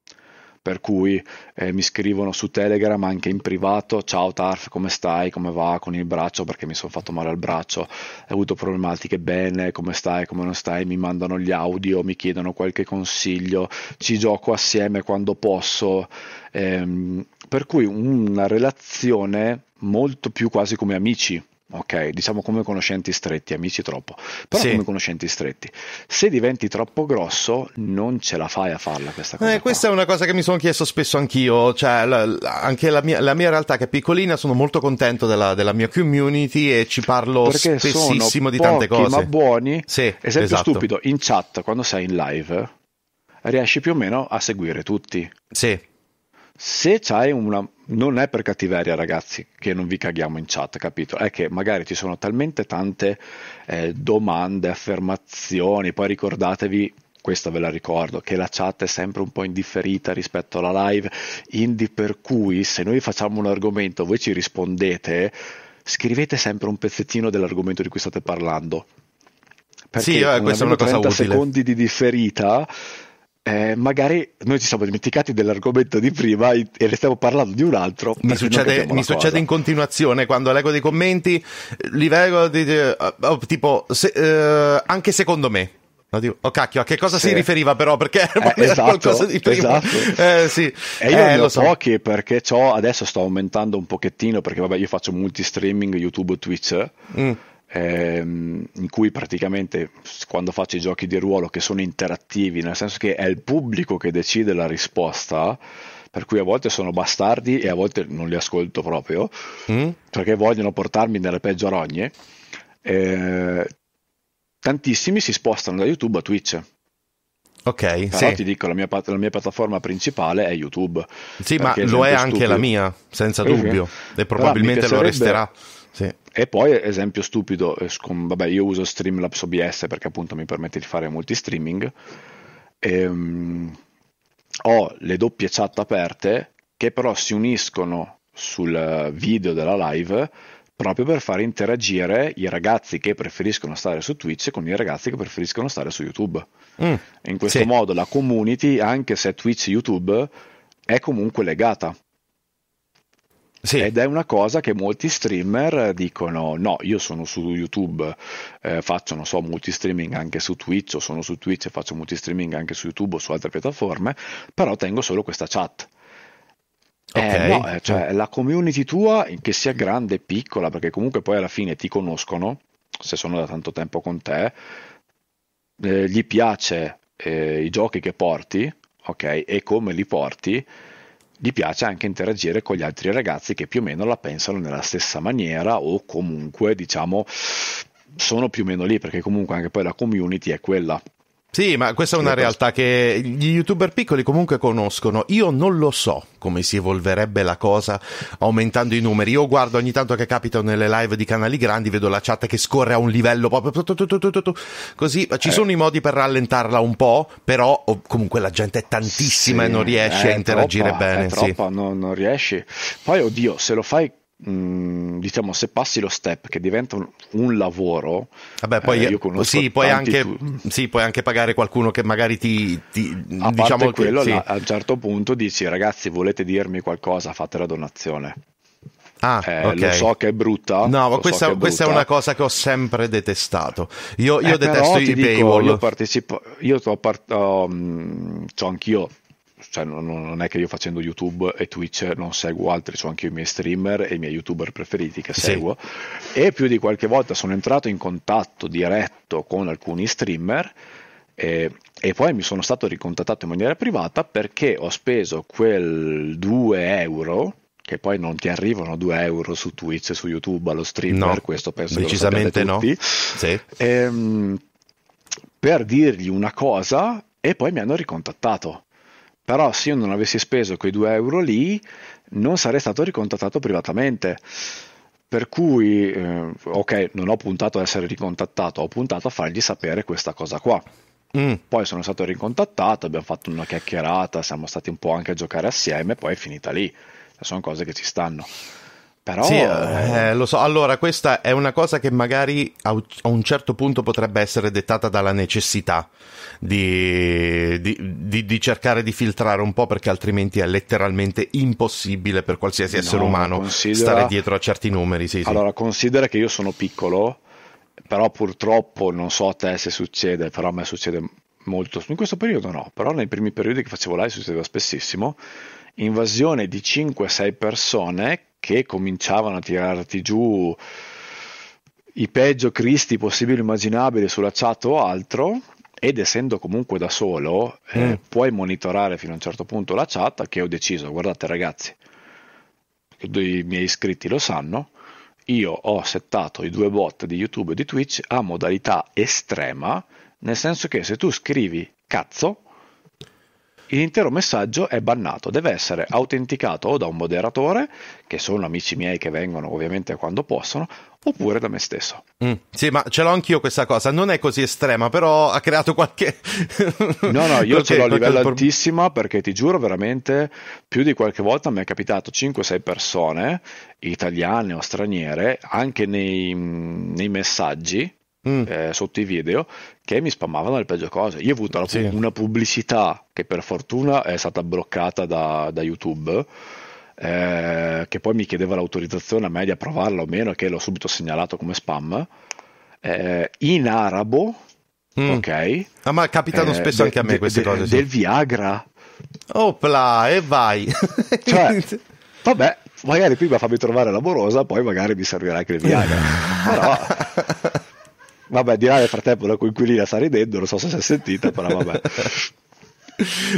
Per cui eh, mi scrivono su Telegram anche in privato: Ciao Tarf, come stai? Come va con il braccio? Perché mi sono fatto male al braccio, ho avuto problematiche. Bene, come stai? Come non stai? Mi mandano gli audio, mi chiedono qualche consiglio, ci gioco assieme quando posso. Ehm, per cui una relazione molto più quasi come amici. Ok, diciamo come conoscenti stretti, amici troppo, però Sì. come conoscenti stretti. Se diventi troppo grosso, non ce la fai a farla questa cosa. Eh, questa è una cosa che mi sono chiesto spesso anch'io, cioè la- la- anche la mia, la mia realtà che è piccolina, sono molto contento della, della mia community e ci parlo perché spessissimo di tante pochi, cose. ma buoni. Sì, Esempio esatto. stupido, in chat quando sei in live riesci più o meno a seguire tutti. Sì, Se c'hai una non è per cattiveria, ragazzi, che non vi caghiamo in chat, capito? È che magari ci sono talmente tante eh, domande, affermazioni, poi ricordatevi questa ve la ricordo, che la chat è sempre un po' indifferita rispetto alla live, indi per cui se noi facciamo un argomento, voi ci rispondete, scrivete sempre un pezzettino dell'argomento di cui state parlando. Perché Sì, eh, questa è una cosa 30 utile. secondi di differita, eh, magari noi ci siamo dimenticati dell'argomento di prima e ne stiamo parlando di un altro. mi succede, mi succede in continuazione quando leggo dei commenti, li leggo di- eh, oh, tipo, se- eh, anche secondo me. Oh cacchio, a che cosa Sì. si riferiva però? Perché era Eh, esatto, qualcosa di prima. esatto. Eh, sì. E io Eh, lo so. pochi perché c'ho- adesso sto aumentando un pochettino perché vabbè io faccio multi streaming YouTube Twitch Mm. Ehm, in cui praticamente quando faccio i giochi di ruolo che sono interattivi, nel senso che è il pubblico che decide la risposta, per cui a volte sono bastardi e a volte non li ascolto proprio, Mm? perché vogliono portarmi nelle peggio rogne. eh, tantissimi si spostano da YouTube a Twitch. Ok, Però sì. ti dico, la mia, la mia piattaforma principale è YouTube. Sì, ma lo è anche stupido- la mia, senza dubbio. Però E probabilmente lo resterà. Sì. E poi, esempio stupido, eh, scom- vabbè, io uso Streamlabs OBS perché appunto mi permette di fare multi streaming. Ehm, ho le doppie chat aperte che però si uniscono sul video della live proprio per far interagire i ragazzi che preferiscono stare su Twitch con i ragazzi che preferiscono stare su YouTube. Mm. In questo Sì. modo la community, anche se è Twitch YouTube, è comunque legata. Sì. Ed è una cosa che molti streamer dicono: No, io sono su YouTube, eh, faccio, non so, multistreaming anche su Twitch, o sono su Twitch e faccio multistreaming anche su YouTube o su altre piattaforme, però tengo solo questa chat. Eh, okay. no, eh, cioè la community tua, che sia grande e piccola, perché comunque poi alla fine ti conoscono, se sono da tanto tempo con te, eh, gli piace eh, i giochi che porti, ok, e come li porti, gli piace anche interagire con gli altri ragazzi che più o meno la pensano nella stessa maniera o comunque, diciamo, sono più o meno lì, perché comunque anche poi la community è quella. Sì, ma questa è una realtà che gli youtuber piccoli comunque conoscono. Io non lo so come si evolverebbe la cosa aumentando i numeri. Io guardo ogni tanto che capita nelle live di canali grandi, vedo la chat che scorre a un livello proprio così. Ci sono i modi per rallentarla un po', però comunque la gente è tantissima sì, e non riesce a interagire troppa, bene. È troppa, sì. non, non riesci. Poi, oddio, se lo fai Mm, diciamo se passi lo step che diventa un, un lavoro Vabbè, poi, eh, sì, puoi anche, tu... sì, puoi anche pagare qualcuno che magari ti, ti a diciamo quello che, sì. a un certo punto dici ragazzi volete dirmi qualcosa fate la donazione Ah, eh, okay. Lo so che è brutta. No, ma questa, so è, questa è, una cosa che ho sempre detestato. Io, io eh, detesto i dico, paywall. Io partecipo, io ho, part- um, anch'io cioè non, non, è che io facendo YouTube e Twitch non seguo altri, ho anche i miei streamer e i miei youtuber preferiti che seguo sì. e più di qualche volta sono entrato in contatto diretto con alcuni streamer e, e, poi mi sono stato ricontattato in maniera privata perché ho speso quel 2 euro che poi non ti arrivano 2 euro su Twitch su YouTube allo streamer, no, questo penso decisamente no. Sì. Ehm, per dirgli una cosa e poi mi hanno ricontattato però se io non avessi speso quei 2 euro lì non sarei stato ricontattato privatamente. Per cui, eh, ok, non ho puntato ad essere ricontattato, ho puntato a fargli sapere questa cosa qua. Mm. Poi sono stato ricontattato, abbiamo fatto una chiacchierata, siamo stati un po' anche a giocare assieme, poi è finita lì. Sono cose che ci stanno. Però... Sì, eh, lo so. Allora, questa è una cosa che magari a un certo punto potrebbe essere dettata dalla necessità di, di, di, di cercare di filtrare un po', perché altrimenti è letteralmente impossibile per qualsiasi essere no, umano considera... stare dietro a certi numeri. Sì, allora, sì. considera che io sono piccolo, però purtroppo non so a te se succede, però a me succede molto. In questo periodo no, però nei primi periodi che facevo live succedeva spessissimo. Invasione di 5-6 persone che cominciavano a tirarti giù i peggio cristi possibili immaginabili sulla chat o altro ed essendo comunque da solo eh, mm. puoi monitorare fino a un certo punto la chat che ho deciso guardate ragazzi i miei iscritti lo sanno io ho settato i due bot di YouTube e di Twitch a modalità estrema nel senso che se tu scrivi cazzo l'intero messaggio è bannato, deve essere autenticato o da un moderatore, che sono amici miei che vengono ovviamente quando possono, oppure da me stesso. Mm, sì, ma ce l'ho anch'io questa cosa, non è così estrema, però ha creato qualche... no, no, io ce l'ho a livello qualche... altissima perché ti giuro veramente più di qualche volta mi è capitato 5-6 persone, italiane o straniere, anche nei, nei messaggi, mm. eh, sotto i video che mi spammavano le peggio cose. Io ho avuto sì. una pubblicità che per fortuna è stata bloccata da, da YouTube. Eh, che poi mi chiedeva l'autorizzazione a me di approvarla o meno, che l'ho subito segnalato come spam, eh, in arabo, mm. ok? Ah, ma capitano eh, spesso anche a me queste de, cose. Sì. Del Viagra. Opla, e vai. cioè, vabbè, magari prima fammi trovare l'amorosa, poi magari mi servirà anche il Viagra. Però Vabbè, di là nel frattempo la coinquilina sta ridendo, non so se si è sentita, però vabbè.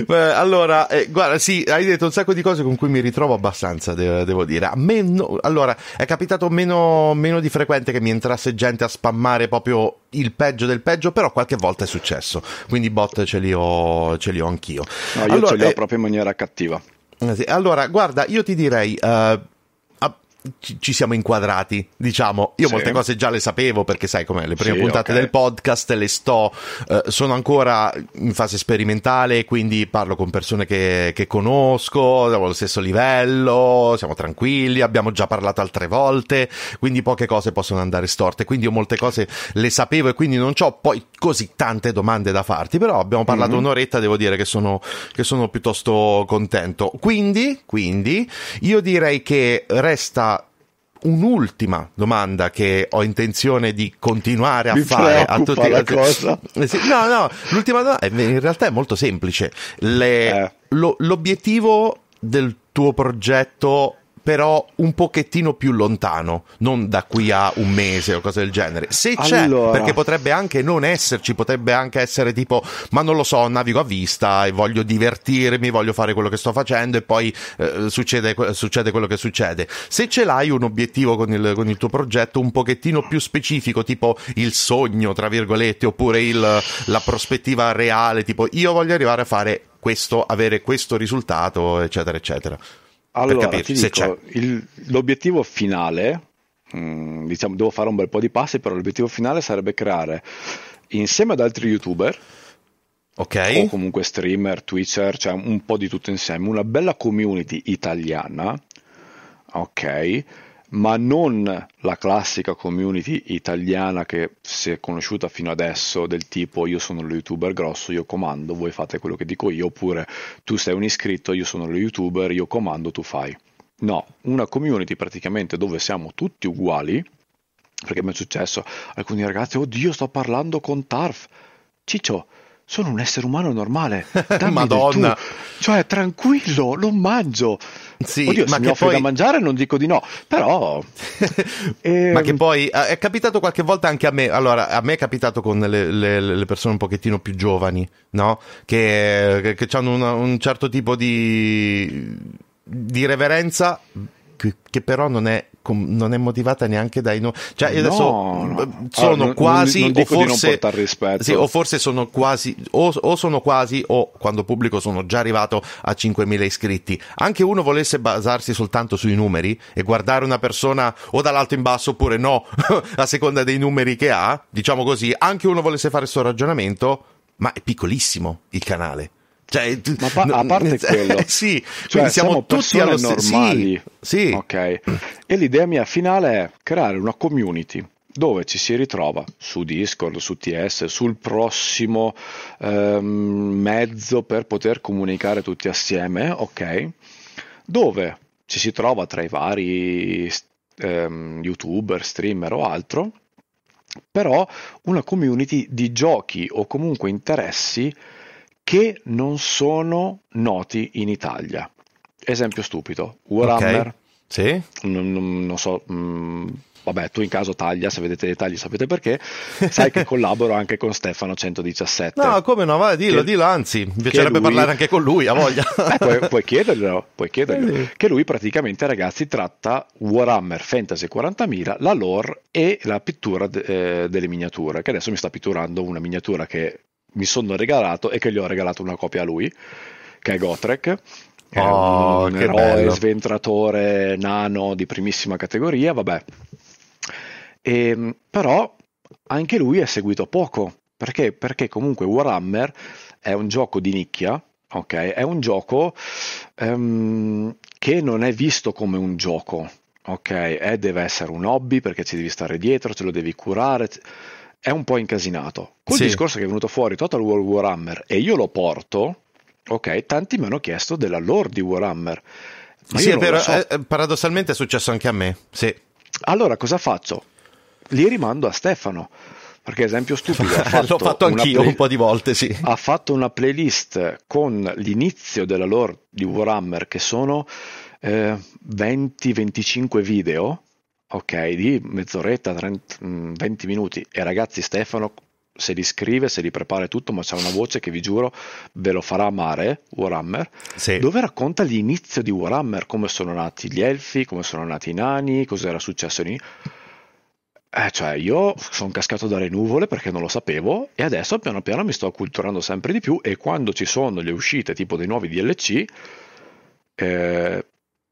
Allora, eh, guarda, sì, hai detto un sacco di cose con cui mi ritrovo abbastanza, de- devo dire. A me, no, allora, è capitato meno, meno, di frequente che mi entrasse gente a spammare proprio il peggio del peggio, però qualche volta è successo. Quindi bot ce li ho, ce li ho anch'io. No, io allora, ce li ho eh, proprio in maniera cattiva. Eh, allora, guarda, io ti direi, uh, ci, siamo inquadrati, diciamo. Io sì. molte cose già le sapevo perché sai com'è, le prime sì, puntate okay. del podcast le sto, eh, sono ancora in fase sperimentale, quindi parlo con persone che, che conosco, siamo allo stesso livello, siamo tranquilli, abbiamo già parlato altre volte, quindi poche cose possono andare storte, quindi io molte cose le sapevo e quindi non ho poi così tante domande da farti, però abbiamo parlato mm-hmm. un'oretta, devo dire che sono, che sono piuttosto contento. Quindi, quindi, io direi che resta un'ultima domanda che ho intenzione di continuare a Mi fare a tutti la cosa. Eh no, no, l'ultima domanda in realtà è molto semplice. Le, eh. lo, l'obiettivo del tuo progetto però un pochettino più lontano, non da qui a un mese o cose del genere. Se c'è, Allora. perché potrebbe anche non esserci, potrebbe anche essere tipo, ma non lo so, navigo a vista e voglio divertirmi, voglio fare quello che sto facendo e poi eh, succede, succede quello che succede. Se ce l'hai un obiettivo con il, con il tuo progetto un pochettino più specifico, tipo il sogno, tra virgolette, oppure il, la prospettiva reale, tipo io voglio arrivare a fare questo, avere questo risultato, eccetera, eccetera. Allora, capirci, dico, il- l'obiettivo finale, mm, diciamo, devo fare un bel po' di passi, però l'obiettivo finale sarebbe creare insieme ad altri youtuber Ok? o comunque streamer, twitcher, cioè un po' di tutto insieme, una bella community italiana, ok? Ma non la classica community italiana che si è conosciuta fino adesso del tipo io sono lo youtuber grosso, io comando, voi fate quello che dico io, oppure tu sei un iscritto, io sono lo youtuber, io comando, tu fai. No, una community praticamente dove siamo tutti uguali, perché mi è successo alcuni ragazzi, oddio sto parlando con Tarf, Ciccio, sono un essere umano normale, dammi Madonna. cioè tranquillo, lo mangio. Sì, Oddio, ma se mi che offri poi- da mangiare non dico di no, però... ehm, Ma che poi eh, è capitato qualche volta anche a me. Allora, a me è capitato con le, le- le persone un pochettino più giovani, no? Che, che, hanno una- un certo tipo di, di reverenza che, che però non è, non è motivata neanche dai no. Cioè, io adesso no. eh, sono Allora, non- quasi, non dico o non forse, sì, o forse sono quasi, o, o sono quasi, o quando pubblico sono già arrivato a 5.000 iscritti. Anche uno volesse basarsi soltanto sui numeri e guardare una persona o dall'alto in basso oppure no, a seconda dei numeri che ha, diciamo così, anche uno volesse fare questo ragionamento, ma è piccolissimo il canale. Cioè, Ma pa- a parte quello, sì, cioè, quindi siamo, tutti allo normali. Sì, sì. Ok. E l'idea mia finale è creare una community dove ci si ritrova su Discord, su TS, sul prossimo ehm, mezzo per poter comunicare tutti assieme, ok? Dove ci si trova tra i vari ehm, youtuber, streamer o altro, però una community di giochi o comunque interessi che non sono noti in Italia. Esempio stupido, Warhammer, Ok. Sì? non, non- non so, mm, vabbè, tu in caso taglia, se vedete i tagli sapete perché, sai che collaboro anche con Stefano 117. No, come no, vai, dillo, Che- dillo, anzi, mi piacerebbe lui- parlare anche con lui, a voglia. Eh, puoi, puoi chiederglielo, puoi chiederglielo. Eh. Che lui praticamente, ragazzi, tratta Warhammer Fantasy 40.000, la lore e la pittura de- eh, delle miniature. Che adesso mi sta pitturando una miniatura che mi sono regalato e che gli ho regalato una copia a lui, che è Gotrek. Che Oh, è un eroe sventratore nano di primissima categoria, vabbè. Ehm, però anche lui è seguito poco. Perché? Perché comunque Warhammer è un gioco di nicchia, ok? È un gioco ehm, che non è visto come un gioco, ok? Eh, deve essere un hobby perché ci devi stare dietro, ce lo devi curare. È un po' incasinato. Col Sì. discorso che è venuto fuori Total War Warhammer e io lo porto, ok? Tanti mi hanno chiesto della lore di Warhammer. Ma sì, è vero, so. eh, paradossalmente è successo anche a me, sì. Allora cosa faccio? Li rimando a Stefano. Perché esempio stupido ha fatto L'ho fatto anch'io play- un po' di volte, sì. ha fatto una playlist con l'inizio della lore di Warhammer che sono eh, 20-25 video, ok, di mezz'oretta, 30, mm, 20 minuti. E ragazzi, Stefano se li scrive, se li prepara tutto, ma c'ha una voce che vi giuro ve lo farà amare, Warhammer, Sì. dove racconta l'inizio di Warhammer, come sono nati gli elfi, come sono nati i nani, cosa era successo lì. Eh, cioè, io sono cascato dalle nuvole perché non lo sapevo e adesso piano piano mi sto acculturando sempre di più e quando ci sono le uscite tipo dei nuovi DLC eh,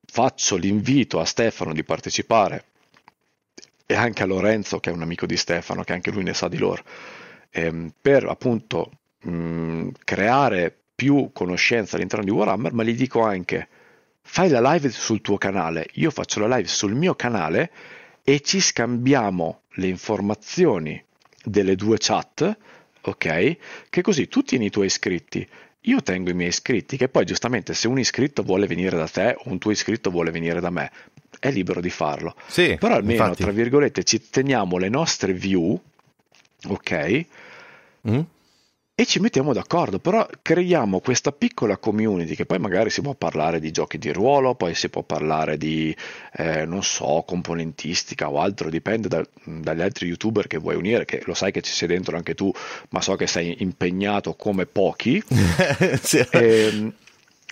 faccio l'invito a Stefano di partecipare e anche a Lorenzo che è un amico di Stefano che anche lui ne sa di loro ehm, per appunto mh, creare più conoscenza all'interno di Warhammer ma gli dico anche fai la live sul tuo canale. Io faccio la live sul mio canale e ci scambiamo le informazioni delle due chat, ok? Che così tu tieni i tuoi iscritti, io tengo i miei iscritti, che poi giustamente se un iscritto vuole venire da te o un tuo iscritto vuole venire da me, è libero di farlo. Sì, Però almeno, infatti. tra virgolette, ci teniamo le nostre view, ok? Mm? e ci mettiamo d'accordo, però creiamo questa piccola community che poi magari si può parlare di giochi di ruolo, poi si può parlare di, eh, non so, componentistica o altro, dipende da, dagli altri youtuber che vuoi unire, che lo sai che ci sei dentro anche tu, ma so che sei impegnato come pochi. sì. e, ehm,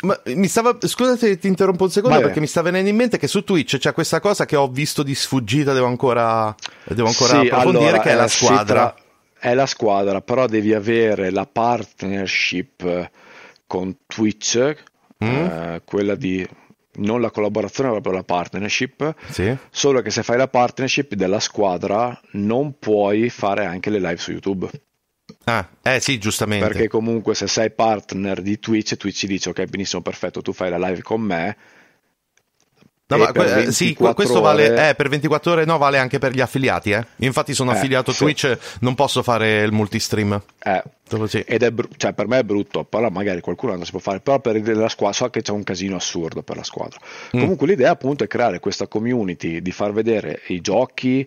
ma mi stava, scusate, ti interrompo un secondo Vabbè. perché mi sta venendo in mente che su Twitch c'è questa cosa che ho visto di sfuggita, devo ancora, devo ancora sì, approfondire, allora, che è la eh, squadra. Tra è la squadra, però devi avere la partnership con Twitch, mm. eh, quella di non la collaborazione, ma proprio la partnership. Sì. Solo che se fai la partnership della squadra, non puoi fare anche le live su YouTube. Ah, eh sì, giustamente. Perché comunque se sei partner di Twitch, Twitch dice ok, benissimo, perfetto, tu fai la live con me, No, ma, eh, sì, questo ore... vale eh, per 24 ore, no, vale anche per gli affiliati. Eh. Infatti sono eh, affiliato sì. Twitch, non posso fare il multistream. Eh. Sì. Ed è br- cioè, per me è brutto, però magari qualcuno non si può fare, però per la squadra so che c'è un casino assurdo per la squadra. Mm. Comunque l'idea appunto è creare questa community, di far vedere i giochi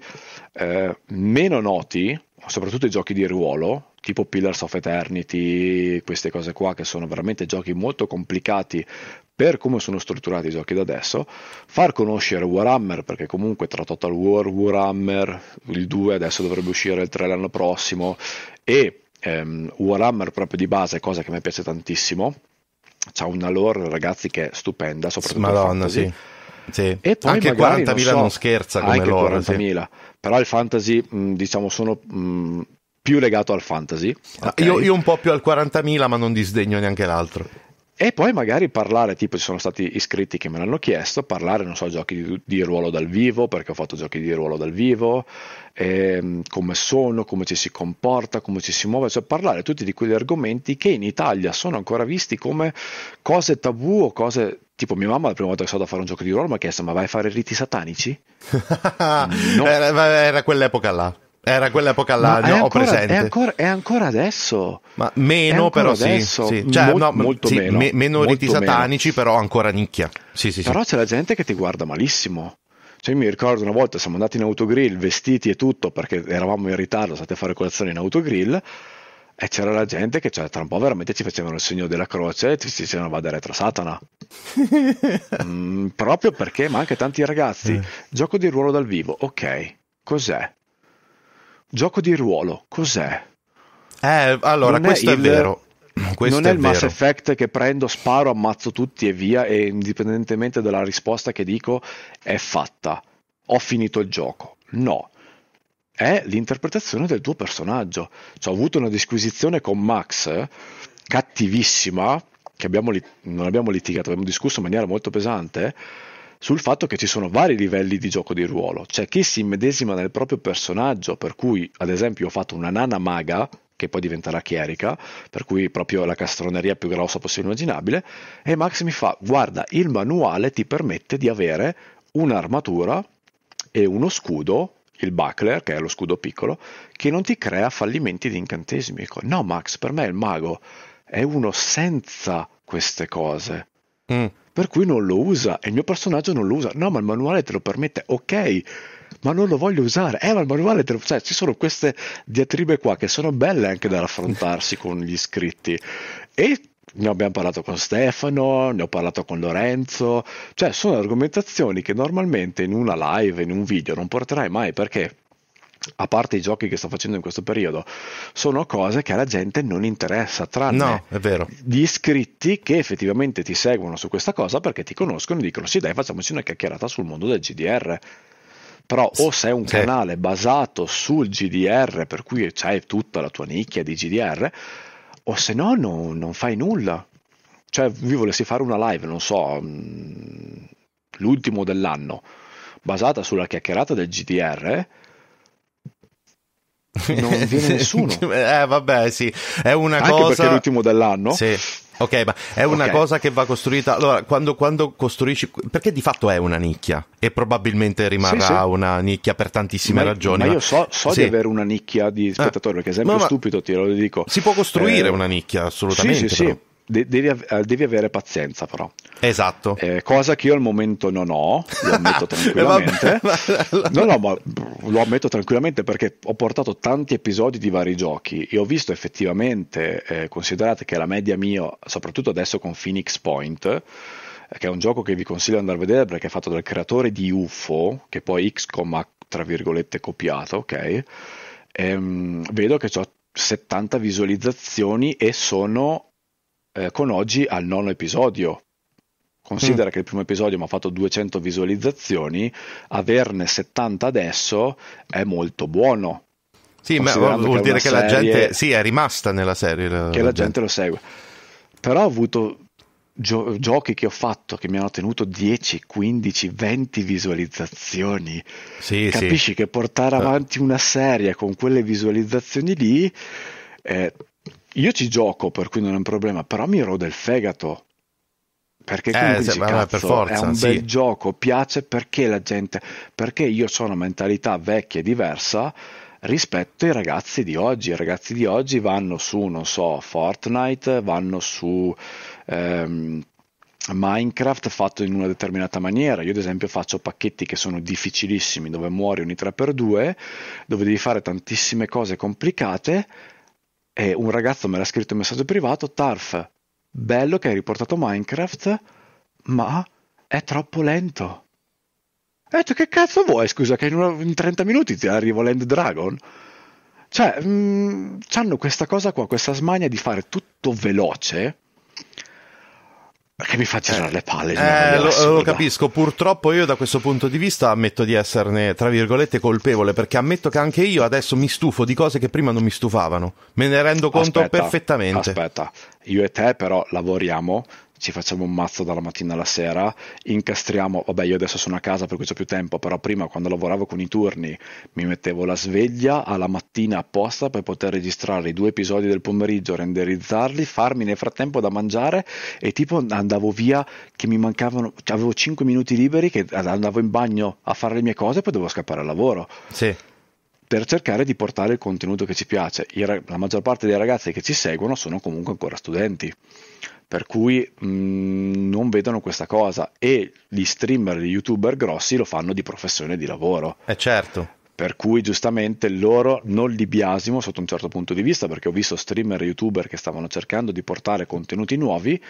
eh, meno noti, soprattutto i giochi di ruolo, tipo Pillars of Eternity, queste cose qua che sono veramente giochi molto complicati per come sono strutturati i giochi da adesso, far conoscere Warhammer, perché comunque tra Total War, Warhammer, il 2 adesso dovrebbe uscire il 3 l'anno prossimo, e ehm, Warhammer proprio di base, cosa che mi piace tantissimo, c'ha una lore ragazzi che è stupenda, soprattutto Madonna, sì. Sì. E poi anche magari, 40.000 non, so, non scherza come anche lore, 40.000, sì. però il fantasy mh, diciamo sono mh, più legato al fantasy. Okay? Io, io un po' più al 40.000 ma non disdegno neanche l'altro. E poi magari parlare, tipo ci sono stati iscritti che me l'hanno chiesto, parlare, non so, giochi di, di ruolo dal vivo, perché ho fatto giochi di ruolo dal vivo, ehm, come sono, come ci si comporta, come ci si muove, cioè parlare tutti di quegli argomenti che in Italia sono ancora visti come cose tabù o cose tipo mia mamma la prima volta che sono andato a fare un gioco di ruolo mi ha chiesto ma vai a fare riti satanici? no. era, era quell'epoca là. Era quell'epoca là, ne ho ancora, presente. È ancora, è ancora, adesso. Ma meno, però adesso. sì. sì. Cioè, Mol, no, molto sì, meno. Me, meno riti satanici, meno. però ancora nicchia. Sì, sì, però c'è la gente che ti guarda malissimo. Cioè, mi ricordo una volta siamo andati in autogrill, vestiti e tutto, perché eravamo in ritardo, state a fare colazione in autogrill. E c'era la gente che cioè, tra un po' veramente ci facevano il segno della croce e ti dicevano vada retro Satana. mm, proprio perché, ma anche tanti ragazzi, eh. gioco di ruolo dal vivo, ok, cos'è? Gioco di ruolo, cos'è? Eh, allora, non questo è, il, è vero. Questo non è, è il vero. Mass Effect che prendo, sparo, ammazzo tutti e via e indipendentemente dalla risposta che dico è fatta. Ho finito il gioco. No. È l'interpretazione del tuo personaggio. Cioè, ho avuto una disquisizione con Max cattivissima, che abbiamo, non abbiamo litigato, abbiamo discusso in maniera molto pesante sul fatto che ci sono vari livelli di gioco di ruolo. C'è chi si immedesima nel proprio personaggio, per cui ad esempio ho fatto una nana maga, che poi diventerà chierica, per cui proprio la castroneria più grossa possibile immaginabile, e Max mi fa, guarda, il manuale ti permette di avere un'armatura e uno scudo, il buckler, che è lo scudo piccolo, che non ti crea fallimenti di incantesimi. Dico, no Max, per me il mago è uno senza queste cose. Mm per cui non lo usa e il mio personaggio non lo usa. No, ma il manuale te lo permette, ok, ma non lo voglio usare. Eh, ma il manuale te lo... Cioè, ci sono queste diatribe qua che sono belle anche da raffrontarsi con gli iscritti. E ne abbiamo parlato con Stefano, ne ho parlato con Lorenzo, cioè sono argomentazioni che normalmente in una live, in un video non porterai mai perché a parte i giochi che sto facendo in questo periodo, sono cose che alla gente non interessa, tranne no, gli iscritti che effettivamente ti seguono su questa cosa perché ti conoscono e dicono sì dai facciamoci una chiacchierata sul mondo del GDR. Però o sei un sì. canale basato sul GDR, per cui c'hai tutta la tua nicchia di GDR, o se no non, non fai nulla. Cioè, vi volessi fare una live, non so, mm, l'ultimo dell'anno, basata sulla chiacchierata del GDR, non viene nessuno. eh, vabbè, sì, è una Anche cosa. perché è l'ultimo dell'anno. Sì. Ok, ma è una okay. cosa che va costruita. Allora, quando, quando, costruisci. Perché di fatto è una nicchia e probabilmente rimarrà sì, sì. una nicchia per tantissime ma, ragioni. Ma, io so, so sì. di avere una nicchia di spettatori, eh. perché esempio ma, stupido ti lo dico. Si può costruire eh, una nicchia, assolutamente. Sì, sì, sì. De- devi, av- devi, avere pazienza però. Esatto. Eh, cosa che io al momento non ho, lo ammetto tranquillamente. no, no, ma lo ammetto tranquillamente perché ho portato tanti episodi di vari giochi e ho visto effettivamente, eh, considerate che la media mia, soprattutto adesso con Phoenix Point, eh, che è un gioco che vi consiglio di andare a vedere perché è fatto dal creatore di UFO, che poi XCOM ha tra virgolette copiato, ok? Ehm, vedo che ho 70 visualizzazioni e sono eh, con oggi al nono episodio. Considera mm. che il primo episodio mi ha fatto 200 visualizzazioni, averne 70 adesso è molto buono. Sì, ma vuol dire che la gente sì, è rimasta nella serie. che la, gente. gente lo segue. Però ho avuto gio- giochi che ho fatto che mi hanno tenuto 10, 15, 20 visualizzazioni. Sì, Capisci sì. che portare ah. avanti una serie con quelle visualizzazioni lì, eh, io ci gioco per cui non è un problema, però mi rode il fegato. Perché eh, dici, cazzo, per forza, è un sì. bel gioco, piace perché la gente, perché io ho una mentalità vecchia e diversa rispetto ai ragazzi di oggi. I ragazzi di oggi vanno su, non so, Fortnite, vanno su ehm, Minecraft fatto in una determinata maniera. Io, ad esempio, faccio pacchetti che sono difficilissimi, dove muori ogni 3x2, dove devi fare tantissime cose complicate. E un ragazzo me l'ha scritto in messaggio privato: Tarf, bello che hai riportato Minecraft, ma è troppo lento. E ho che cazzo vuoi, scusa, che in, una, in 30 minuti ti arrivo Land Dragon? Cioè, mh, mm, hanno questa cosa qua, questa smania di fare tutto veloce, che mi fa girare le palle. Eh, lo, lo, capisco, purtroppo io da questo punto di vista ammetto di esserne, tra virgolette, colpevole, perché ammetto che anche io adesso mi stufo di cose che prima non mi stufavano. Me ne rendo conto aspetta, perfettamente. Aspetta, io e te però lavoriamo ci facciamo un mazzo dalla mattina alla sera, incastriamo, vabbè io adesso sono a casa per cui ho più tempo, però prima quando lavoravo con i turni mi mettevo la sveglia alla mattina apposta per poter registrare i due episodi del pomeriggio, renderizzarli, farmi nel frattempo da mangiare e tipo andavo via che mi mancavano, avevo 5 minuti liberi che andavo in bagno a fare le mie cose e poi dovevo scappare al lavoro. Sì per cercare di portare il contenuto che ci piace. La maggior parte dei ragazzi che ci seguono sono comunque ancora studenti per cui mh, mm, non vedono questa cosa e gli streamer, gli youtuber grossi lo fanno di professione di lavoro. Eh certo. Per cui giustamente loro non li biasimo sotto un certo punto di vista perché ho visto streamer e youtuber che stavano cercando di portare contenuti nuovi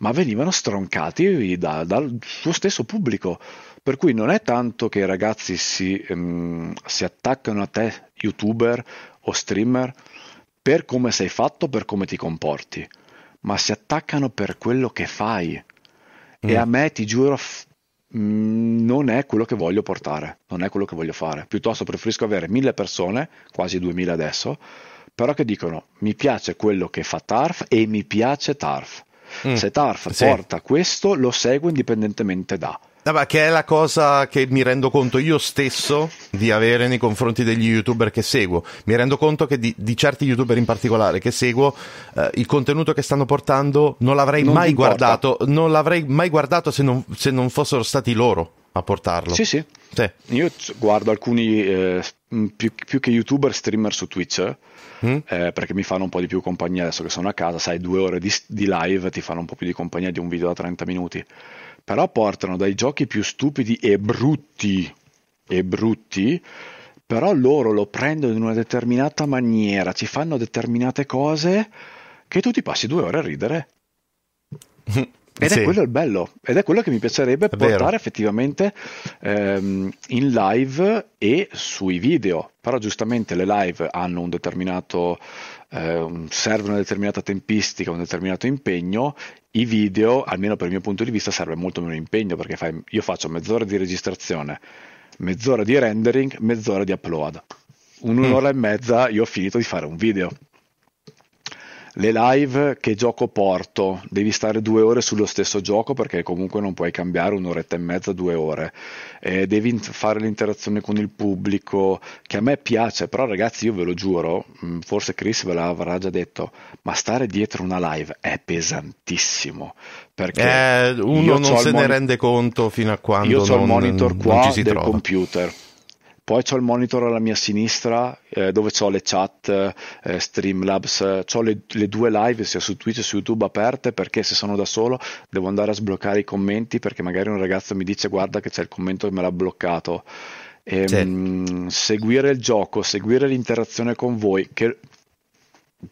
ma venivano stroncati da, dal suo stesso pubblico. Per cui non è tanto che i ragazzi si, um, si attaccano a te, youtuber o streamer, per come sei fatto, per come ti comporti ma si attaccano per quello che fai. Mm. E a me, ti giuro, f- mm, non è quello che voglio portare, non è quello che voglio fare. Piuttosto preferisco avere mille persone, quasi duemila adesso, però che dicono mi piace quello che fa Tarf e mi piace Tarf. Mm. Se Tarf sì. porta questo, lo seguo indipendentemente da. Vabbè, che è la cosa che mi rendo conto io stesso di avere nei confronti degli youtuber che seguo. Mi rendo conto che di, di certi youtuber in particolare che seguo, eh, il contenuto che stanno portando non l'avrei non mai guardato, non l'avrei mai guardato se non, se non, fossero stati loro a portarlo. Sì, sì. sì. Io guardo alcuni eh, più, più, che youtuber, streamer su Twitch. Mm? Eh, perché mi fanno un po' di più compagnia adesso che sono a casa, sai, due ore di, di live ti fanno un po' più di compagnia di un video da 30 minuti però portano dai giochi più stupidi e brutti e brutti però loro lo prendono in una determinata maniera, ci fanno determinate cose che tu ti passi due ore a ridere. Ed sì. è quello il bello, ed è quello che mi piacerebbe è portare vero. effettivamente ehm, in live e sui video. Però giustamente le live hanno un determinato, eh, serve una determinata tempistica, un determinato impegno. I video, almeno per il mio punto di vista, serve molto meno impegno perché fai, io faccio mezz'ora di registrazione, mezz'ora di rendering, mezz'ora di upload. Un'ora mm. e mezza io ho finito di fare un video le live che gioco porto, devi stare due ore sullo stesso gioco perché comunque non puoi cambiare un'oretta e mezza, due ore, eh, devi fare l'interazione con il pubblico, che a me piace, però ragazzi io ve lo giuro, mm, forse Chris ve l'avrà già detto, ma stare dietro una live è pesantissimo. Perché eh, uno non se ne rende conto fino a quando io ho il monitor qua del trova. computer poi ho il monitor alla mia sinistra eh, dove ho le chat, eh, Streamlabs, ho le, le, due live sia su Twitch che su YouTube aperte perché se sono da solo devo andare a sbloccare i commenti perché magari un ragazzo mi dice guarda che c'è il commento che me l'ha bloccato. E, sì. mh, seguire il gioco, seguire l'interazione con voi, che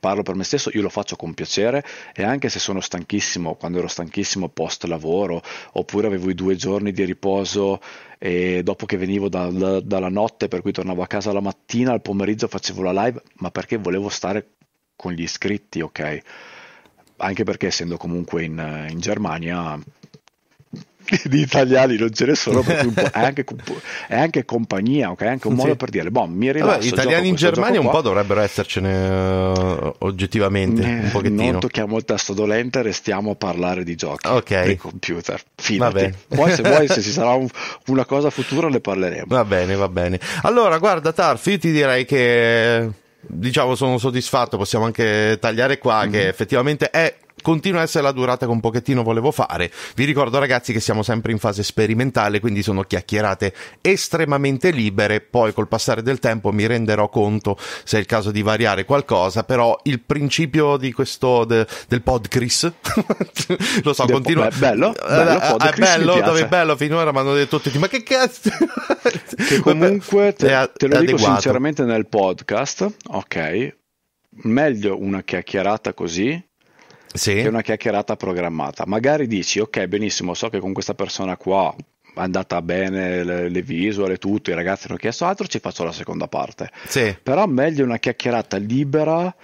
parlo per me stesso, io lo faccio con piacere e anche se sono stanchissimo, quando ero stanchissimo post lavoro, oppure avevo i due giorni di riposo e dopo che venivo da, da, dalla notte, per cui tornavo a casa la mattina, al pomeriggio facevo la live, ma perché volevo stare con gli iscritti, ok? Anche perché essendo comunque in, in Germania di italiani non ce ne sono, è anche, è anche compagnia, ok? È anche un modo sì. per dire, boh, mi rilasso. Vabbè, italiani in Germania un po' dovrebbero essercene uh, oggettivamente, eh, un pochettino. Non tocchiamo il tasto dolente, restiamo a parlare di giochi Ok. di computer. Fidati. Poi se vuoi, se ci sarà un, una cosa futura ne parleremo. Va bene, va bene. Allora, guarda Tarf, io ti direi che diciamo sono soddisfatto, possiamo anche tagliare qua mm-hmm. che effettivamente è continua a essere la durata che un pochettino volevo fare. Vi ricordo ragazzi che siamo sempre in fase sperimentale, quindi sono chiacchierate estremamente libere, poi col passare del tempo mi renderò conto se è il caso di variare qualcosa, però il principio di questo de, del podcast lo so, continua beh, bello, bello, eh, è bello, dove è bello finora mi hanno detto tutti ma che cazzo? Che comunque te, te lo dico sinceramente nel podcast, ok, meglio una chiacchierata così sì. che una chiacchierata programmata. Magari dici, ok, benissimo, so che con questa persona qua è andata bene le, le visual e tutto, i ragazzi hanno chiesto altro, ci faccio la seconda parte. Sì. Però meglio una chiacchierata libera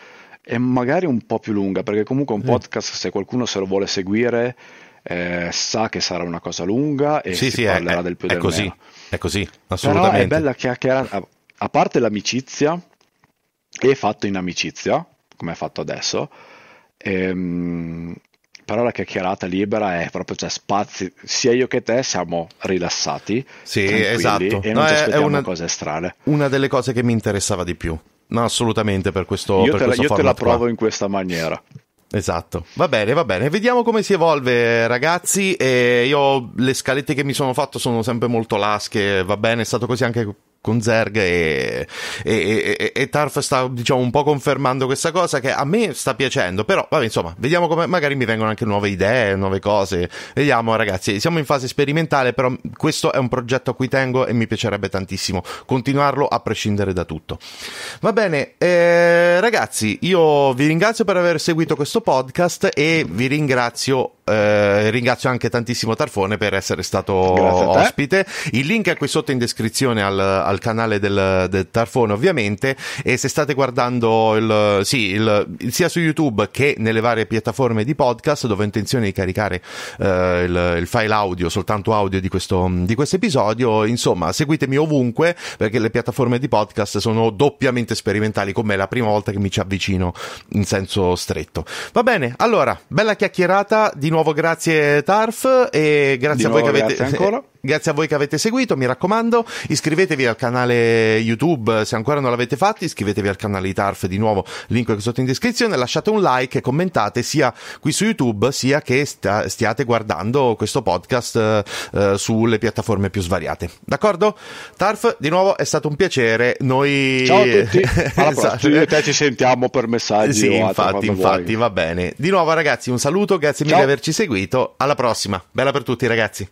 e magari un po' più lunga, perché comunque un podcast, se qualcuno se lo vuole seguire, eh, sa che sarà una cosa lunga e sì, si sì, parlerà è, del più è del così, meno. È così, assolutamente. Però è bella chiacchierata, a parte l'amicizia, e fatto in amicizia, come è fatto adesso, Ehm, però la chiacchierata libera è proprio, cioè spazi, sia io che te siamo rilassati. Sì, esatto. E non no, ci aspettiamo una, cose strane. Una delle cose che mi interessava di più. No, assolutamente per questo. Io, per te, questo la, io te la provo qua. in questa maniera. Esatto, va bene, va bene. Vediamo come si evolve, ragazzi. E io le scalette che mi sono fatto sono sempre molto lasche, va bene, è stato così anche con Zerg e, e, e, e, Tarf sta diciamo un po' confermando questa cosa che a me sta piacendo però vabbè insomma vediamo come magari mi vengono anche nuove idee nuove cose. Vediamo ragazzi siamo in fase sperimentale però questo è un progetto a cui tengo e mi piacerebbe tantissimo continuarlo a prescindere da tutto. Va bene eh, ragazzi io vi ringrazio per aver seguito questo podcast e vi ringrazio eh, ringrazio anche tantissimo Tarfone per essere stato ospite. Il link è qui sotto in descrizione al, al canale del, del, Tarfone ovviamente. E se state guardando il, sì, il, sia su YouTube che nelle varie piattaforme di podcast dove ho intenzione di caricare eh, il, il, file audio soltanto audio di questo, di questo episodio insomma seguitemi ovunque perché le piattaforme di podcast sono doppiamente sperimentali con me è la prima volta che mi ci avvicino in senso stretto. Va bene allora bella chiacchierata di nuovo grazie Tarf e grazie di a voi che avete grazie ancora Grazie a voi che avete seguito, mi raccomando, iscrivetevi al canale YouTube se ancora non l'avete fatto, iscrivetevi al canale di Tarf di nuovo, link qui sotto in descrizione, lasciate un like e commentate sia qui su YouTube sia che sta, stiate guardando questo podcast eh, sulle piattaforme più svariate. D'accordo? Tarf, di nuovo è stato un piacere. Noi Ciao a tutti. Alla esatto. Io e te ci sentiamo per messaggi Sì, infatti, infatti, vuoi. va bene. Di nuovo ragazzi, un saluto, grazie mille di averci seguito. Alla prossima. Bella per tutti ragazzi.